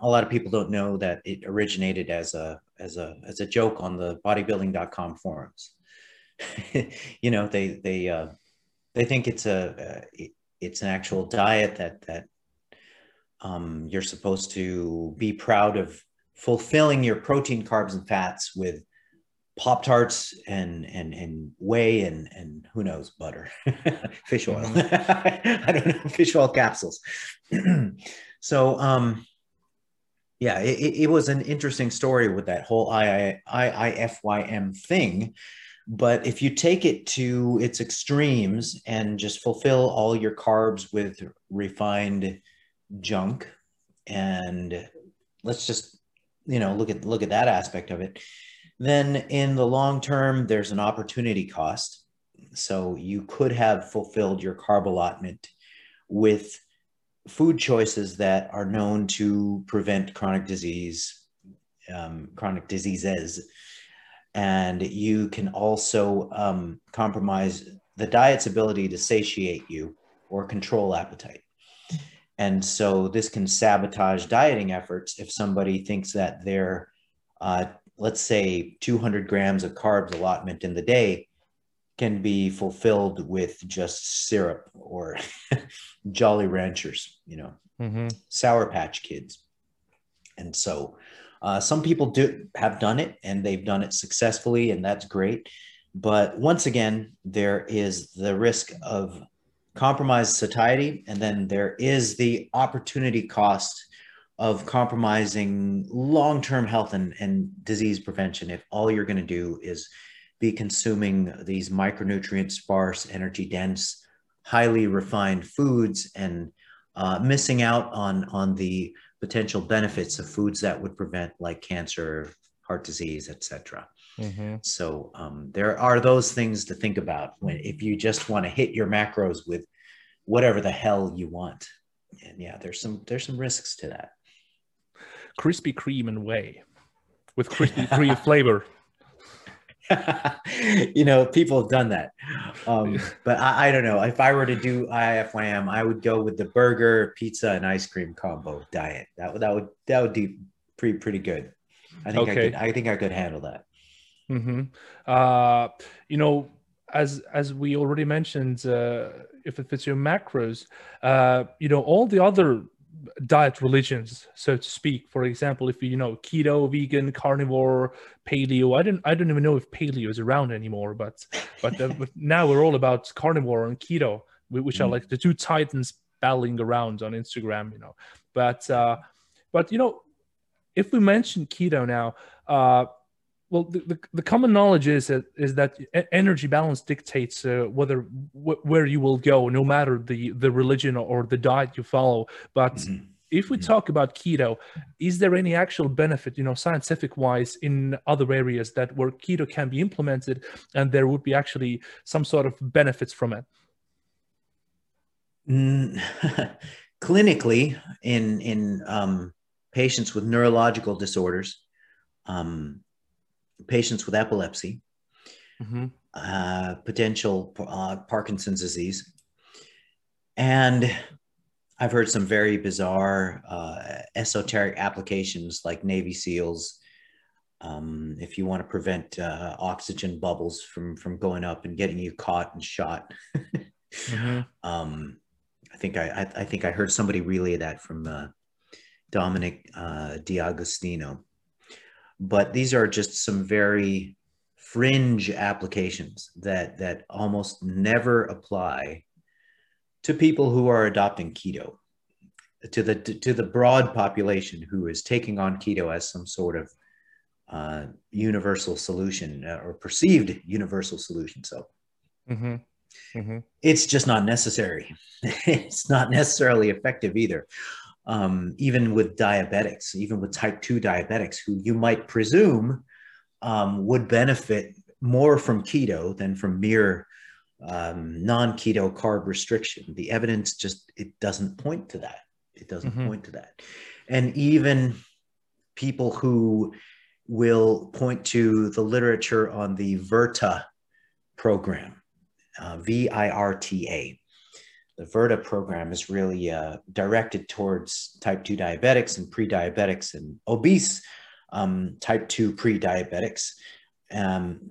a lot of people don't know that it originated as a as a as a joke on the bodybuilding.com forums. you know, they they uh, they think it's a uh, it's an actual diet that that um, you're supposed to be proud of fulfilling your protein, carbs, and fats with pop tarts and and and whey and and who knows butter, fish oil. Mm-hmm. I don't know fish oil capsules. so um, yeah, it, it, was an interesting story with that whole IIFYM thing. But if you take it to its extremes and just fulfill all your carbs with refined junk, and let's just you know look at look at that aspect of it, then in the long term there's an opportunity cost. So you could have fulfilled your carb allotment with food choices that are known to prevent chronic disease, um, chronic diseases. And you can also um, compromise the diet's ability to satiate you or control appetite. And so this can sabotage dieting efforts if somebody thinks that their, uh, let's say, 200 grams of carbs allotment in the day can be fulfilled with just syrup or Jolly Ranchers, you know, Mm-hmm. Sour Patch Kids. And so uh, some people do have done it and they've done it successfully, and that's great. But once again, there is the risk of compromised satiety, and then there is the opportunity cost of compromising long-term health and, and disease prevention if all you're going to do is be consuming these micronutrient sparse energy dense highly refined foods and uh, missing out on on the potential benefits of foods that would prevent like cancer heart disease etc Mm-hmm. so um, there are those things to think about when if you just want to hit your macros with whatever the hell you want and yeah there's some there's some risks to that Krispy Kreme and whey with Krispy Kreme flavor. you know, people have done that. Um, but I, I, don't know. If I were to do IFYM, I would go with the burger, pizza, and ice cream combo diet. That would that would that would be pretty pretty good. I think okay. I could I think I could handle that. Mm-hmm. Uh, you know, as as we already mentioned, uh, if it fits your macros, uh, you know, all the other diet religions, so to speak. For example, if you, know keto, vegan, carnivore, paleo. I don't I don't even know if paleo is around anymore, but but, uh, but now we're all about carnivore and keto, which are mm. like the two titans battling around on Instagram. You know, but uh, but you know, if we mention keto now, uh, well the, the, the, common knowledge is that is that energy balance dictates uh, whether wh- where you will go no matter the the religion or the diet you follow but mm-hmm. if we mm-hmm. talk about keto is there any actual benefit you know scientific wise in other areas that where keto can be implemented and there would be actually some sort of benefits from it mm, clinically in in um, patients with neurological disorders um, patients with epilepsy, mm-hmm. uh, potential uh, Parkinson's disease. And I've heard some very bizarre uh, esoteric applications like Navy SEALs. Um, if you want to prevent uh, oxygen bubbles from from going up and getting you caught and shot, mm-hmm. um, I think I, I, I think I heard somebody relay that from uh, Dominic uh, D'Agostino but these are just some very fringe applications that that almost never apply to people who are adopting keto to the to the broad population who is taking on keto as some sort of uh, universal solution uh, or perceived universal solution so mm-hmm. Mm-hmm. it's just not necessary it's not necessarily effective either um, even with diabetics, even with type 2 diabetics, who you might presume um, would benefit more from keto than from mere um, non keto carb restriction. The evidence just it doesn't point to that. It doesn't mm-hmm. point to that. And even people who will point to the literature on the Virta program, uh, V I R T A the Virta program is really uh, directed towards type 2 diabetics and pre-diabetics and obese um, type 2 pre-diabetics um,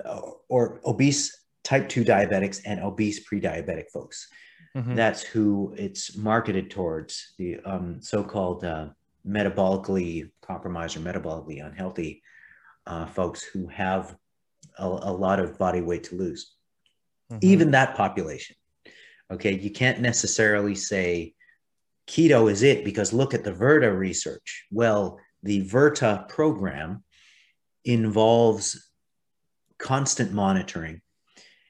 or obese type 2 diabetics and obese pre-diabetic folks. Mm-hmm. That's who it's marketed towards, the um, so-called uh, metabolically compromised or metabolically unhealthy uh, folks who have a, a, lot of body weight to lose. Mm-hmm. Even that population Okay, you can't necessarily say keto is it because look at the Virta research. Well, the Virta program involves constant monitoring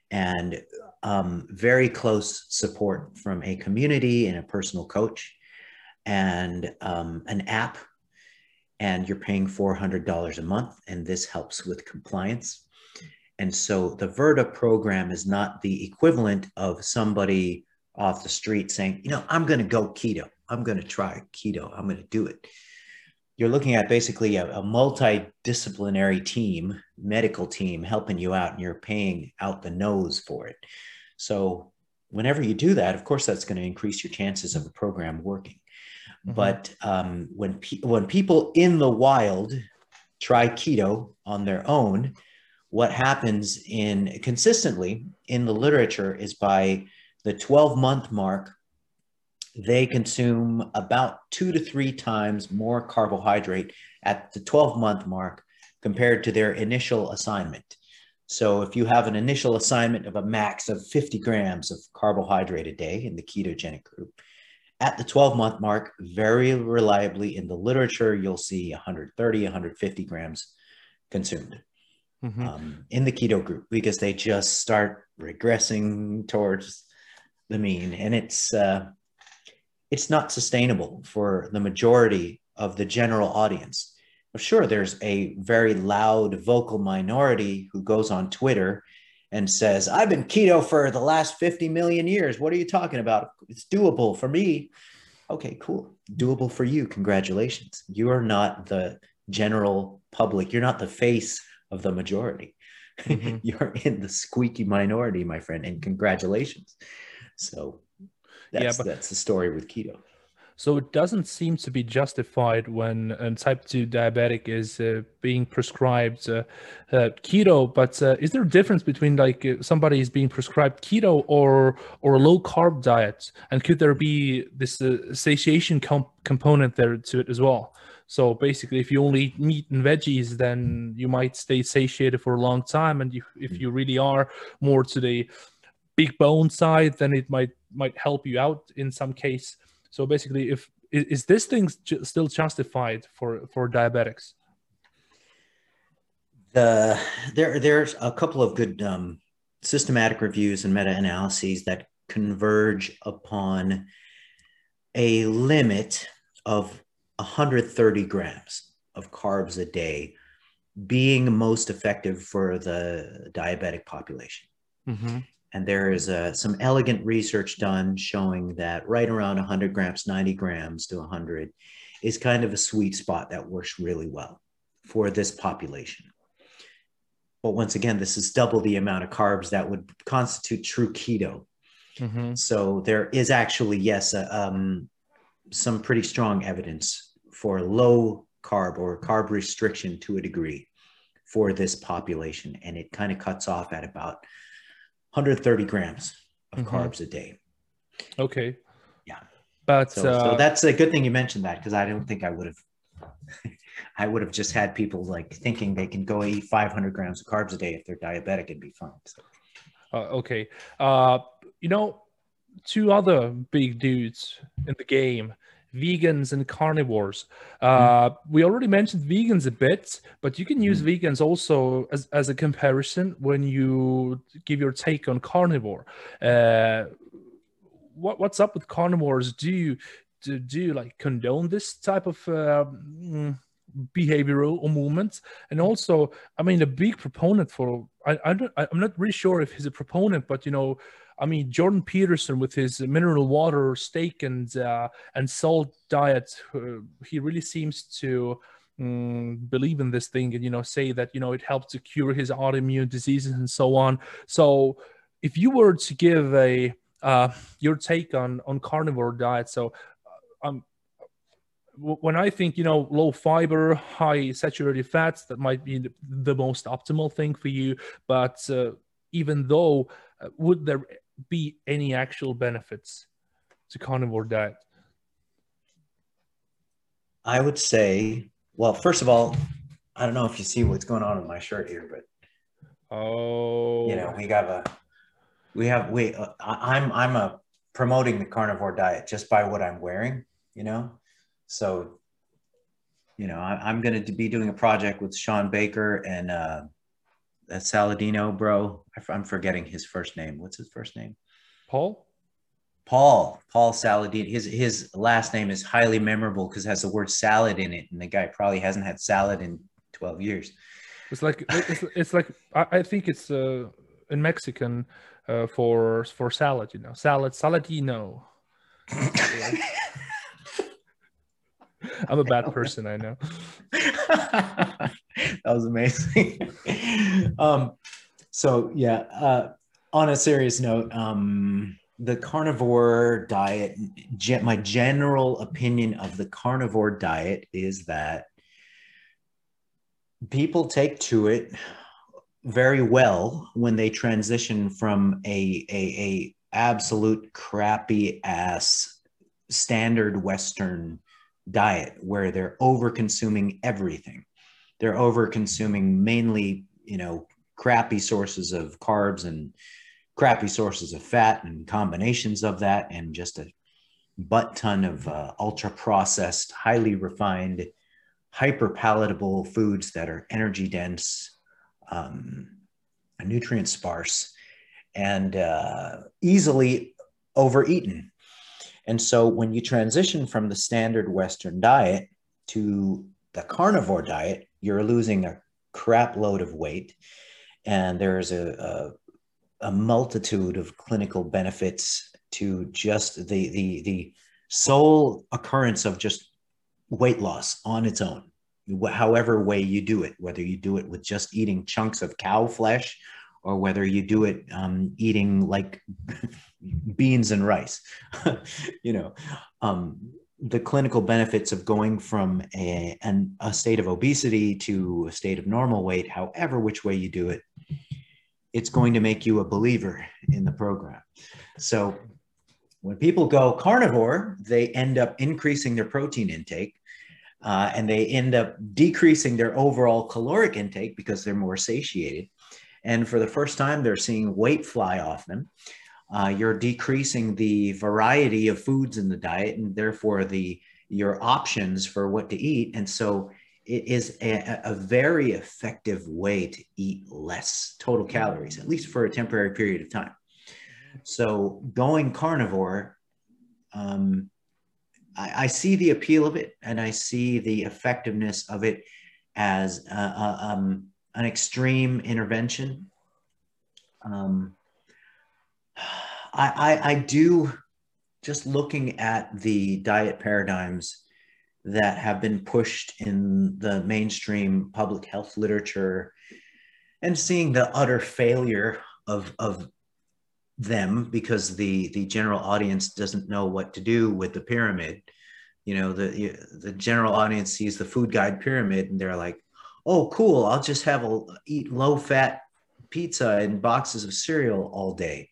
and um, very close support from a community and a personal coach and um, an app and you're paying $400 a month and this helps with compliance and so the Virta program is not the equivalent of somebody off the street saying, you know, I'm going to go keto. I'm going to try keto. I'm going to do it. You're looking at basically a, a multidisciplinary team, medical team helping you out, and you're paying out the nose for it. So whenever you do that, of course, that's going to increase your chances of the program working. Mm-hmm. But um, when pe- when people in the wild try keto on their own, what happens in consistently in the literature is by the 12 month mark, they consume about two to three times more carbohydrate at the 12 month mark compared to their initial assignment. So if you have an initial assignment of a max of 50 grams of carbohydrate a day in the ketogenic group, at the 12 month mark, very reliably in the literature, you'll see 130, 150 grams consumed mm-hmm. um, in the keto group because they just start regressing towards the mean. And it's, uh, it's not sustainable for the majority of the general audience. Sure, there's a very loud vocal minority who goes on Twitter and says, I've been keto for the last 50 million years. What are you talking about? It's doable for me. Okay, cool. Doable for you. Congratulations. You are not the general public. You're not the face of the majority. Mm-hmm. You're in the squeaky minority, my friend, and congratulations. So that's, yeah, but- that's the story with keto. So it doesn't seem to be justified when a type 2 diabetic is uh, being prescribed uh, uh, keto. But uh, is there a difference between like uh, somebody is being prescribed keto or or a low carb diet? And could there be this uh, satiation comp- component there to it as well? So basically, if you only eat meat and veggies, then you might stay satiated for a long time. And you, if you really are more to the big bone side, then it might might help you out in some case. So basically, if is this thing still justified for for diabetics? The there there's a couple of good um, systematic reviews and meta analyses that converge upon a limit of 130 grams of carbs a day being most effective for the diabetic population. Mm-hmm. And there is uh, some elegant research done showing that right around 100 grams, 90 grams to 100 is kind of a sweet spot that works really well for this population. But once again, this is double the amount of carbs that would constitute true keto. Mm-hmm. So there is actually, yes, uh, um, some pretty strong evidence for low carb or carb restriction to a degree for this population. And it kind of cuts off at about 130 grams of mm-hmm. carbs a day. Okay. Yeah. But so, uh, so that's a good thing you mentioned that because I don't think I would have. I would have just had people like thinking they can go eat 500 grams of carbs a day if they're diabetic and be fine. So. Uh, okay. Uh, you know, two other big dudes in the game vegans and carnivores. Uh, mm. We already mentioned vegans a bit, but you can use mm. vegans also as, as a comparison when you give your take on carnivore. Uh, what what's up with carnivores? Do you do, do you like condone this type of uh, mm, behavioral or movements? And also, I mean, a big proponent for I, I don't, I'm not really sure if he's a proponent, but you know, I mean, Jordan Peterson with his mineral water, steak, and uh, and salt diet, uh, he really seems to um, believe in this thing, and you know, say that you know it helped to cure his autoimmune diseases and so on. So, if you were to give a uh, your take on on carnivore diet, so uh, um, when I think you know low fiber, high saturated fats, that might be the, the most optimal thing for you. But uh, even though, uh, would there be any actual benefits to carnivore diet? I would say, well, first of all, I don't know if you see what's going on with my shirt here, but oh, you know, we got a, we have, we, uh, I'm, I'm a promoting the carnivore diet just by what I'm wearing, you know, so, you know, I, am going to be doing a project with Shawn Baker and uh, that Saladino bro. I'm forgetting his first name. What's his first name? Paul. Paul. Paul Saladino. His his last name is highly memorable because it has the word salad in it, and the guy probably hasn't had salad in 12 years. It's like it's, it's like I, I think it's uh, in Mexican uh, for for salad. You know, salad Saladino. I'm a bad person, I know. that was amazing. um, so yeah, uh, on a serious note, um, the carnivore diet, my general opinion of the carnivore diet is that people take to it very well when they transition from a, a, a absolute crappy ass standard Western diet where they're over consuming everything. They're over consuming mainly, you know, crappy sources of carbs and crappy sources of fat and combinations of that, and just a butt ton of uh, ultra processed, highly refined, hyper palatable foods that are energy dense, um, nutrient sparse, and uh, easily overeaten. And so when you transition from the standard Western diet to the carnivore diet, you're losing a crap load of weight. And there's a, a, a multitude of clinical benefits to just the, the, the sole occurrence of just weight loss on its own, however way you do it, whether you do it with just eating chunks of cow flesh or whether you do it um, eating like beans and rice. you know, um, the clinical benefits of going from a, an, a state of obesity to a state of normal weight, however, which way you do it, it's going to make you a believer in the program. So when people go carnivore, they end up increasing their protein intake. Uh, and they end up decreasing their overall caloric intake because they're more satiated. And for the first time, they're seeing weight fly off them. Uh, you're decreasing the variety of foods in the diet and therefore the your options for what to eat. And so it is a, a very effective way to eat less total calories, at least for a temporary period of time. So going carnivore, um, I, I, see the appeal of it and I see the effectiveness of it as a, a, um, an extreme intervention. Um, I, I, I do just looking at the diet paradigms that have been pushed in the mainstream public health literature and seeing the utter failure of, of them because the, the general audience doesn't know what to do with the pyramid. You know, the, the general audience sees the food guide pyramid and they're like, oh, cool, I'll just have a eat low fat pizza and boxes of cereal all day.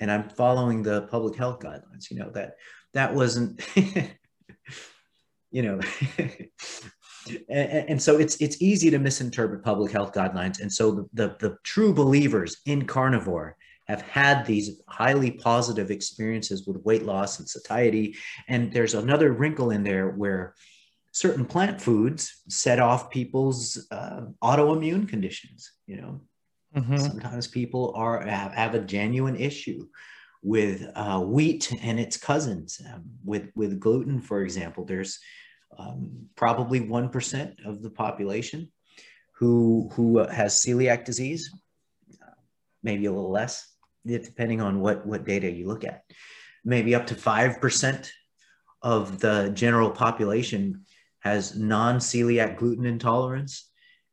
And I'm following the public health guidelines. You know, that that wasn't, you know, and, so it's it's easy to misinterpret public health guidelines. And so the, the, the true believers in carnivore have had these highly positive experiences with weight loss and satiety. And there's another wrinkle in there where certain plant foods set off people's uh, autoimmune conditions you know? Mm-hmm. sometimes people are have, have, a genuine issue with uh, wheat and its cousins. Um, with with gluten for example there's um, probably 1% of the population who who has celiac disease maybe a little less depending on what what data you look at. Maybe up to 5% of the general population has non-celiac gluten intolerance.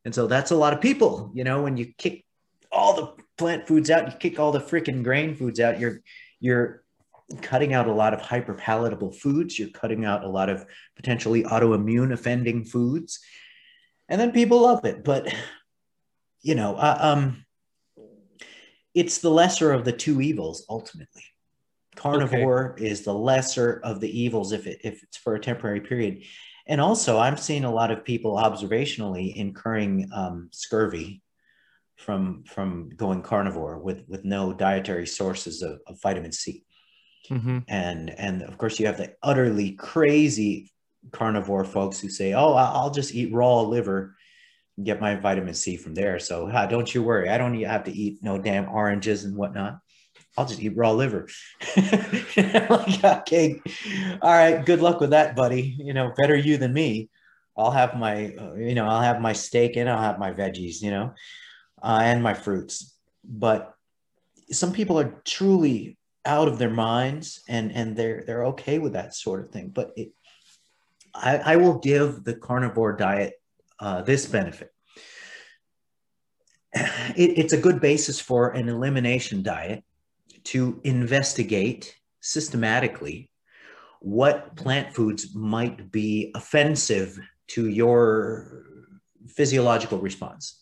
And so that's a lot of people, you know, when you kick all the plant foods out, you kick all the freaking grain foods out, you're you're cutting out a lot of hyper palatable foods, you're cutting out a lot of potentially autoimmune offending foods. And then people love it, but you know, uh, um it's the lesser of the two evils ultimately. Carnivore okay. is the lesser of the evils if it, if it's for a temporary period and also, I'm seeing a lot of people observationally incurring um, scurvy from from going carnivore with with no dietary sources of, of vitamin C. Mm-hmm. And and of course, you have the utterly crazy carnivore folks who say, "Oh, I'll just eat raw liver." get my vitamin C from there. So don't you worry. I don't have to eat no damn oranges and whatnot. I'll just eat raw liver. like, okay, all right, good luck with that, buddy. You know, better you than me. I'll have my, uh, you know, I'll have my steak and I'll have my veggies, you know, uh, and my fruits. But some people are truly out of their minds and and they're they're okay with that sort of thing. But it, I, I will give the carnivore diet uh, this benefit. It, it's a good basis for an elimination diet to investigate systematically what plant foods might be offensive to your physiological response.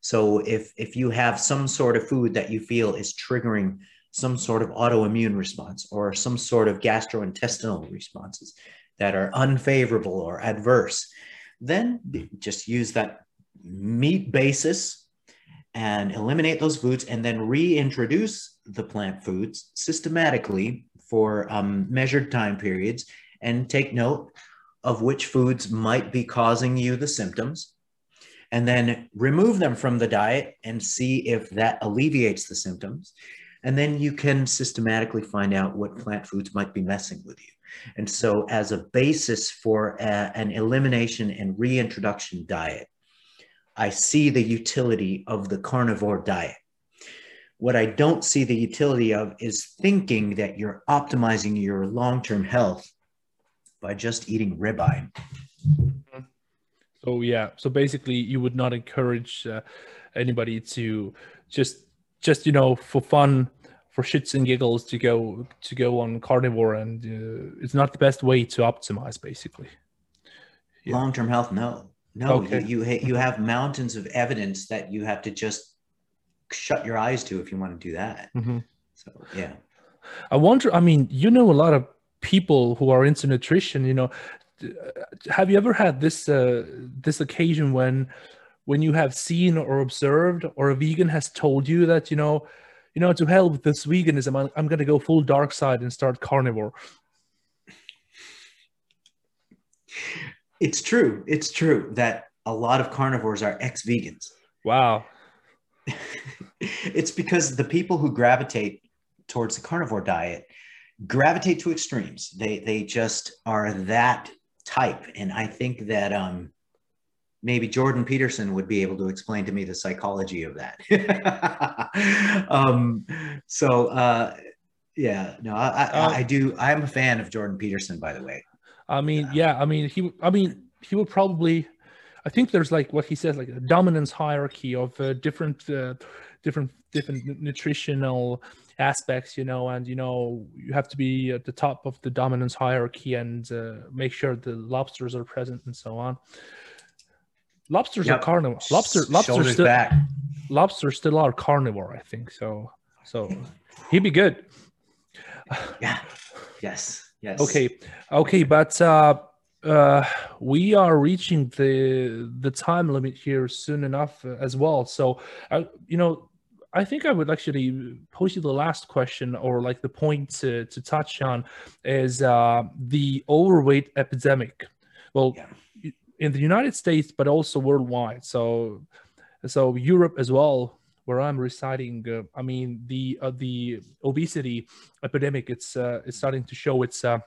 So if if you have some sort of food that you feel is triggering some sort of autoimmune response or some sort of gastrointestinal responses that are unfavorable or adverse, then just use that meat basis and eliminate those foods and then reintroduce the plant foods systematically for um, measured time periods and take note of which foods might be causing you the symptoms and then remove them from the diet and see if that alleviates the symptoms. And then you can systematically find out what plant foods might be messing with you. And so as a basis for a, an elimination and reintroduction diet I see the utility of the carnivore diet. What I don't see the utility of is thinking that you're optimizing your long term health by just eating ribeye. So yeah, so basically, you would not encourage uh, anybody to just just you know for fun, for shits and giggles to go to go on carnivore, and uh, it's not the best way to optimize, basically. Yeah. Long term health, no. No, okay. you, you you have mountains of evidence that you have to just shut your eyes to if you want to do that. Mm-hmm. So yeah. I wonder. I mean, you know, a lot of people who are into nutrition. You know, have you ever had this uh, this occasion when when you have seen or observed or a vegan has told you that you know you know to hell with this veganism i'm, I'm going to go full dark side and start carnivore it's true. It's true that a lot of carnivores are ex vegans. Wow. it's because the people who gravitate towards the carnivore diet gravitate to extremes. They they just are that type, and I think that um, maybe Jordan Peterson would be able to explain to me the psychology of that. um, so uh, yeah, no, I, I, uh, I do. I'm a fan of Jordan Peterson, by the way. I mean, yeah, I mean, he, I mean, he would probably, I think there's like what he says, like a dominance hierarchy of uh, different, uh, different, different nutritional aspects, you know, and you know, you have to be at the top of the dominance hierarchy and uh, make sure the lobsters are present and so on. Lobsters yep. are carnivore. Lobster, lobsters still, back. lobsters still are carnivore, I think. So, so he'd be good. Yeah. Yes. Yes. Okay. Okay, but uh, uh, we are reaching the the time limit here soon enough uh, as well. So, uh, you know, I think I would actually pose you the last question or like the point to, to touch on is uh, the overweight epidemic. Well, yeah. in the United States, but also worldwide. So, so Europe as well where I'm residing, uh, I mean the uh, the obesity epidemic it's uh, it's starting to show its uh,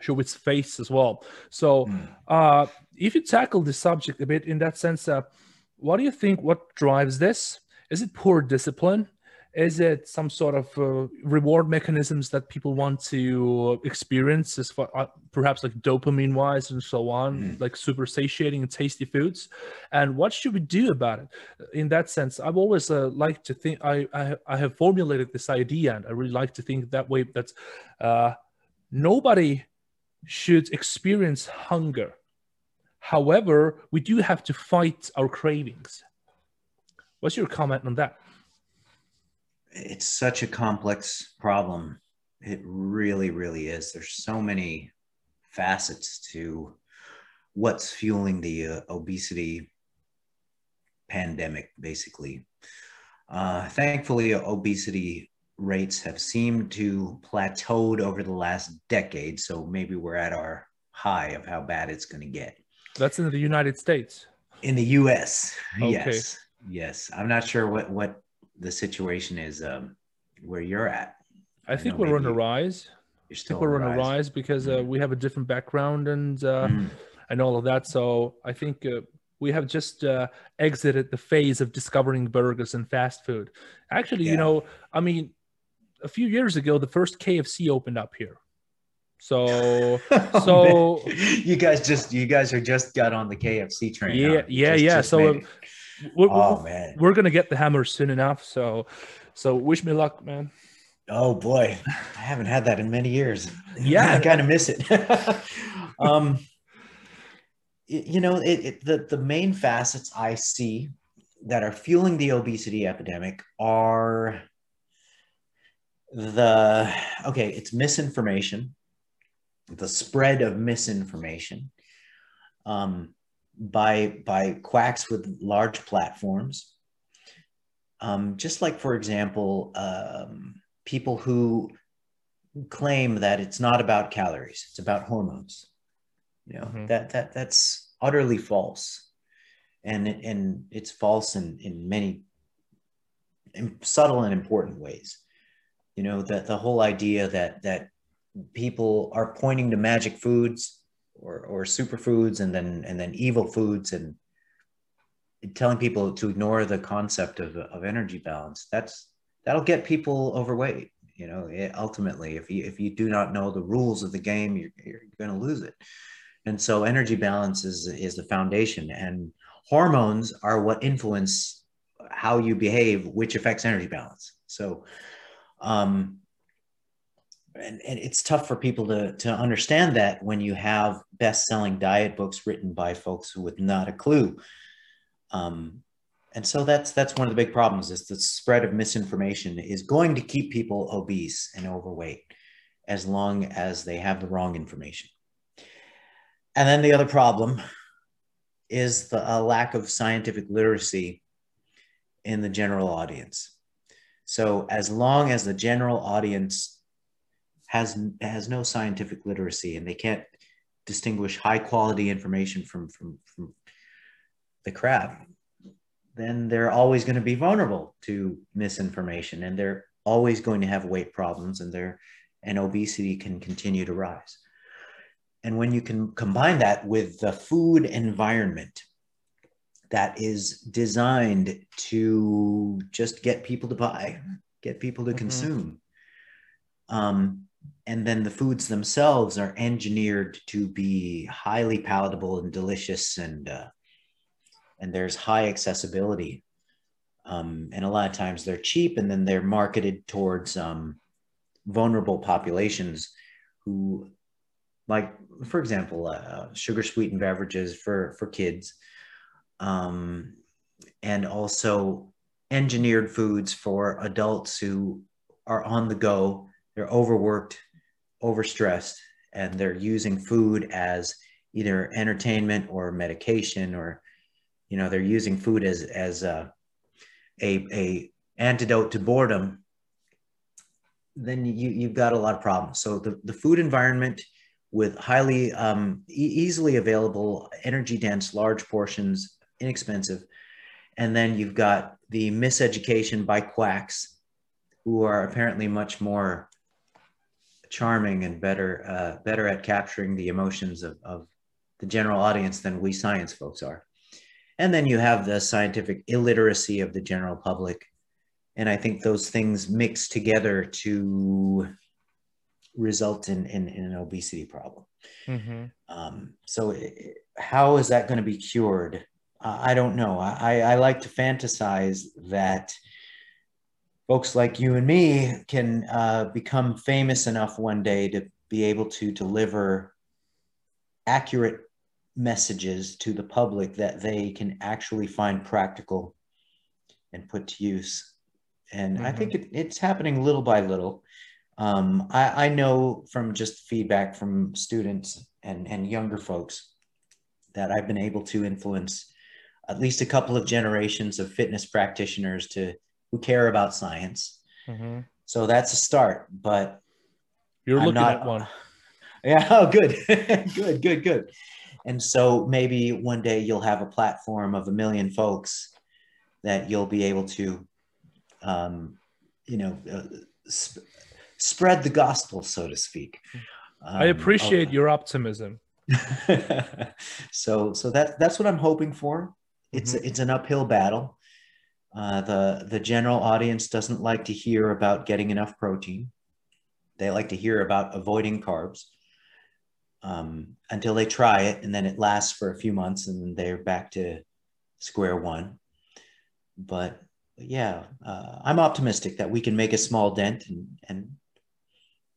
show its face as well. So mm. uh, if you tackle the subject a bit in that sense, uh, what do you think? What drives this? Is it poor discipline? Is it some sort of uh, reward mechanisms that people want to experience, as far, uh, perhaps like dopamine wise and so on, mm. like super satiating and tasty foods? And what should we do about it? In that sense, I've always uh, liked to think, I, I, I, have formulated this idea, and I really like to think that way that uh, nobody should experience hunger. However, we do have to fight our cravings. What's your comment on that? It's such a complex problem. It really, really is. There's so many facets to what's fueling the uh, obesity pandemic, basically. Uh, thankfully, obesity rates have seemed to plateaued over the last decade. So maybe we're at our high of how bad it's going to get. That's in the United States. In the U.S., okay. yes, yes. I'm not sure what what the situation is um, where you're at. I, I think we're on a rise. You're still I think we're on a rise, rise because uh, mm. we have a different background and uh, mm. and all of that. So I think uh, we have just uh, exited the phase of discovering burgers and fast food. Actually, yeah. you know, I mean, a few years ago, the first KFC opened up here. So, oh, so you guys just you guys are just got on the KFC train. Yeah, huh? yeah, just, yeah. Just so we're, oh we're, man, we're gonna get the hammer soon enough. So, so wish me luck, man. Oh boy, I haven't had that in many years. Yeah, I kind of miss it. um, you know, it, it, the the main facets I see that are fueling the obesity epidemic are the okay it's misinformation the spread of misinformation um, by by quacks with large platforms. Um, just like for example um, people who claim that it's not about calories it's about hormones. You know mm-hmm. that that that's utterly false. And and it's false in in many in subtle and important ways. You know that the whole idea that that people are pointing to magic foods or or superfoods and then and then evil foods and telling people to ignore the concept of, of energy balance that's that'll get people overweight you know it, ultimately. If you if you do not know the rules of the game you're, you're going to lose it. And so energy balance is is the foundation and hormones are what influence how you behave which affects energy balance. So um, and, and it's tough for people to, to understand that when you have best-selling diet books written by folks with not a clue. Um, and so that's that's one of the big problems is the spread of misinformation is going to keep people obese and overweight as long as they have the wrong information. And then the other problem is the lack of scientific literacy in the general audience. So as long as the general audience has has no scientific literacy and they can't distinguish high quality information from from, from the crap, then they're always going to be vulnerable to misinformation and they're always going to have weight problems and their and obesity can continue to rise. And when you can combine that with the food environment that is designed to just get people to buy, get people to mm-hmm. consume. Um, and then the foods themselves are engineered to be highly palatable and delicious, and uh, and there's high accessibility. Um, and a lot of times they're cheap, and then they're marketed towards um, vulnerable populations who, like for example, uh, sugar sweetened beverages for for kids um, and also engineered foods for adults who are on the go. They're overworked, overstressed, and they're using food as either entertainment or medication, or you know, they're using food as as a a, a antidote to boredom. Then you you've got a lot of problems. So the, the food environment with highly um, e- easily available, energy dense, large portions inexpensive. And then you've got the miseducation by quacks who are apparently much more charming and better, uh, better at capturing the emotions of, of the general audience than we science folks are. And then you have the scientific illiteracy of the general public. And I think those things mix together to result in, in, in an obesity problem. Mm-hmm. Um, so, it, how is that going to be cured? uh, I don't know. I, I like to fantasize that folks like you and me can uh, become famous enough one day to be able to deliver accurate messages to the public that they can actually find practical and put to use. And mm-hmm. I think it, it's happening little by little. Um, I, I know from just feedback from students and, and younger folks that I've been able to influence at least a couple of generations of fitness practitioners to who care about science. Mm-hmm. So that's a start, but you're I'm looking not, at one. Yeah. Oh, good, good, good, good. And so maybe one day you'll have a platform of a million folks that you'll be able to, um, you know, uh, sp- spread the gospel, so to speak. Um, I appreciate your optimism. so, so that that's what I'm hoping for. It's mm-hmm. it's an uphill battle. Uh, the the general audience doesn't like to hear about getting enough protein. They like to hear about avoiding carbs um, until they try it, and then it lasts for a few months, and they're back to square one. But yeah, uh, I'm optimistic that we can make a small dent and and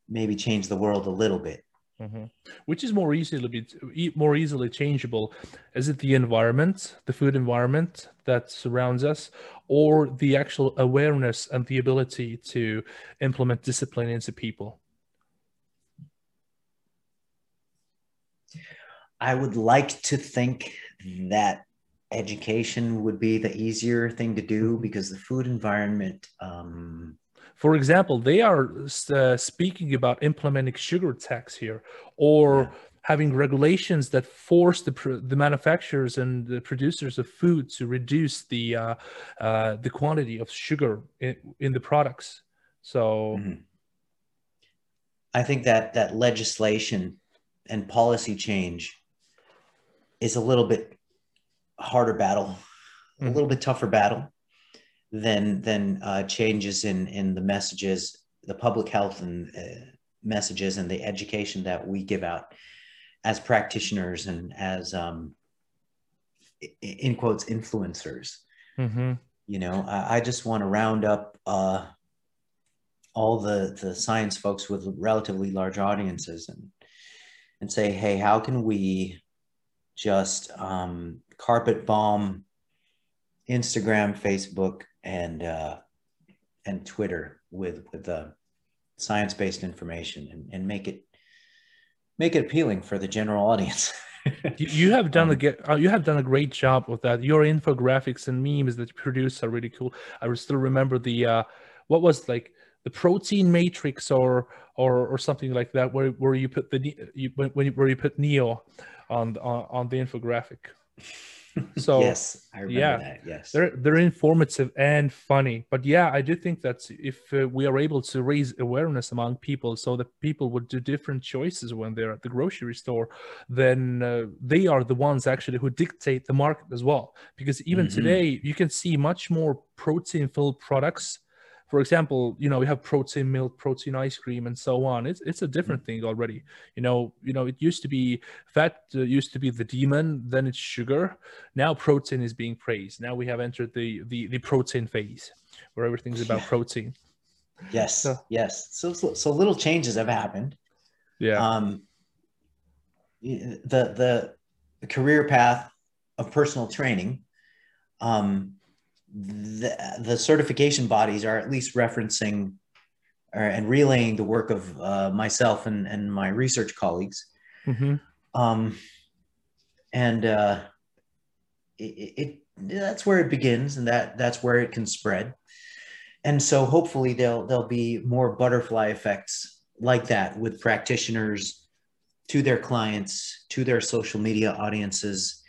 maybe change the world a little bit. Mm-hmm. Which is more easily more easily changeable? Is it the environment, the food environment that surrounds us, or the actual awareness and the ability to implement discipline into people? I would like to think that education would be the easier thing to do because the food environment um, for example, they are uh, speaking about implementing sugar tax here or. Having regulations that force the, the manufacturers and the producers of food to reduce the, uh, uh, the quantity of sugar in, in the products. So mm-hmm. I think that that legislation and policy change is a little bit harder battle, mm-hmm. a little bit tougher battle than than uh, changes in in the messages, the public health and uh, messages, and the education that we give out as practitioners and as um, in quotes influencers. Mm-hmm. You know, I, I, just want to round up uh, all the the science folks with relatively large audiences and and say, hey, how can we just um, carpet bomb Instagram, Facebook, and uh, and Twitter with with uh, science based information and, and make it make it appealing for the general audience. you, have done um, a uh, you have done a great job with that. Your infographics and memes that you produce are really cool. I still remember the uh, what was like the protein matrix or or or something like that where where you put the you, when where you put Neo on on, on the infographic. So yes, I remember yeah, that. Yes, they're they're informative and funny. But yeah, I do think that if uh, we are able to raise awareness among people, so that people would do different choices when they're at the grocery store, then uh, they are the ones actually who dictate the market as well. Because even mm-hmm. today, you can see much more protein-filled products for example, you know, we have protein milk, protein ice cream, and so on. It's it's a different thing already. You know, you know, it used to be fat uh, used to be the demon, then it's sugar. Now protein is being praised. Now we have entered the the, the protein phase, where everything's about yeah. protein. Yes, so, yes. So, so so little changes have happened. Yeah. Um. The the the career path of personal training um the, the certification bodies are at least referencing or, and relaying the work of uh, myself and, and my research colleagues. Mm-hmm. Um, and uh, it, it, that's where it begins, and that that's where it can spread. And so hopefully there'll there'll be more butterfly effects like that with practitioners to their clients, to their social media audiences,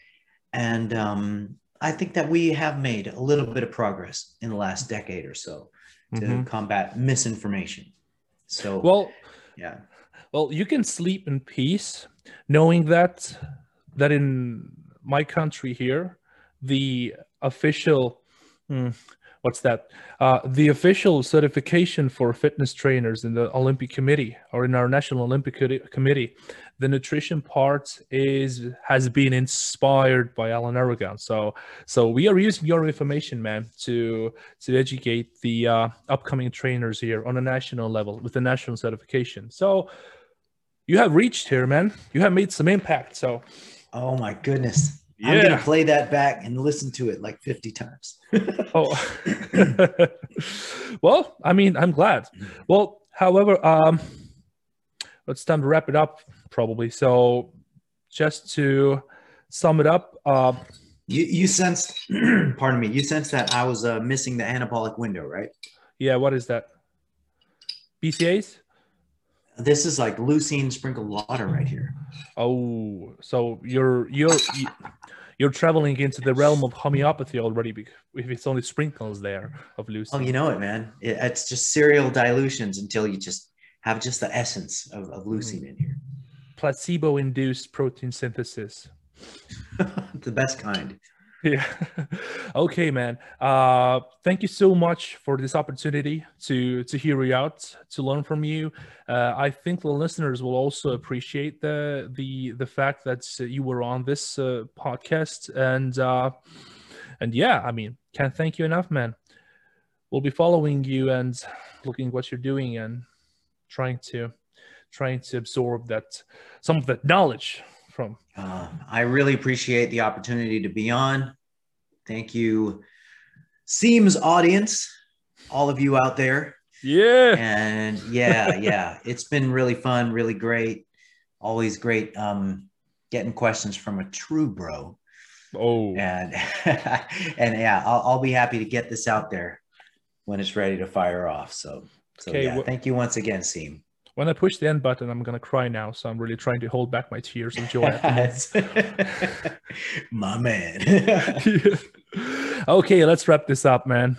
and um, I think that we have made a little bit of progress in the last decade or so to mm-hmm. combat misinformation. So, well, yeah. Well, you can sleep in peace knowing that that in my country here, the official hmm, what's that? Uh, the official certification for fitness trainers in the Olympic Committee or in our National Olympic Committee, the nutrition part is has been inspired by Alan Aragon. So, so we are using your information, man, to to educate the uh, upcoming trainers here on a national level with the national certification. So, you have reached here, man. You have made some impact. So, oh my goodness. Yeah. I'm gonna play that back and listen to it like 50 times. oh, well, I mean, I'm glad. Well, however, um, it's time to wrap it up, probably. So, just to sum it up, uh, you you sensed, pardon me, you sensed that I was uh, missing the anabolic window, right? Yeah. What is that? BCAAs. This is like leucine sprinkled water right here. Oh, so you're you're you're traveling into the realm of homeopathy already because if it's only sprinkles there of leucine. Oh, you know it, man. it's just serial dilutions until you just have just the essence of, of leucine mm. in here. Placebo-induced protein synthesis. the best kind. yeah. Okay man. Uh thank you so much for this opportunity to to hear you out to learn from you. Uh, i think the listeners will also appreciate the the the fact that you were on this uh, podcast. And uh and yeah i mean can't thank you enough man. We'll be following you and looking what you're doing and trying to trying to absorb that some of that knowledge from. Uh, I really appreciate the opportunity to be on. Thank you, Siim's audience, all of you out there. Yeah. And yeah, yeah, it's been really fun, really great. Always great um, getting questions from a true bro. Oh. And and yeah, I'll, I'll be happy to get this out there when it's ready to fire off. So so Okay, yeah, wh- thank you once again, Siim. When I push the end button, I'm gonna cry now. So I'm really trying to hold back my tears of joy. at. My man. okay, let's wrap this up, man.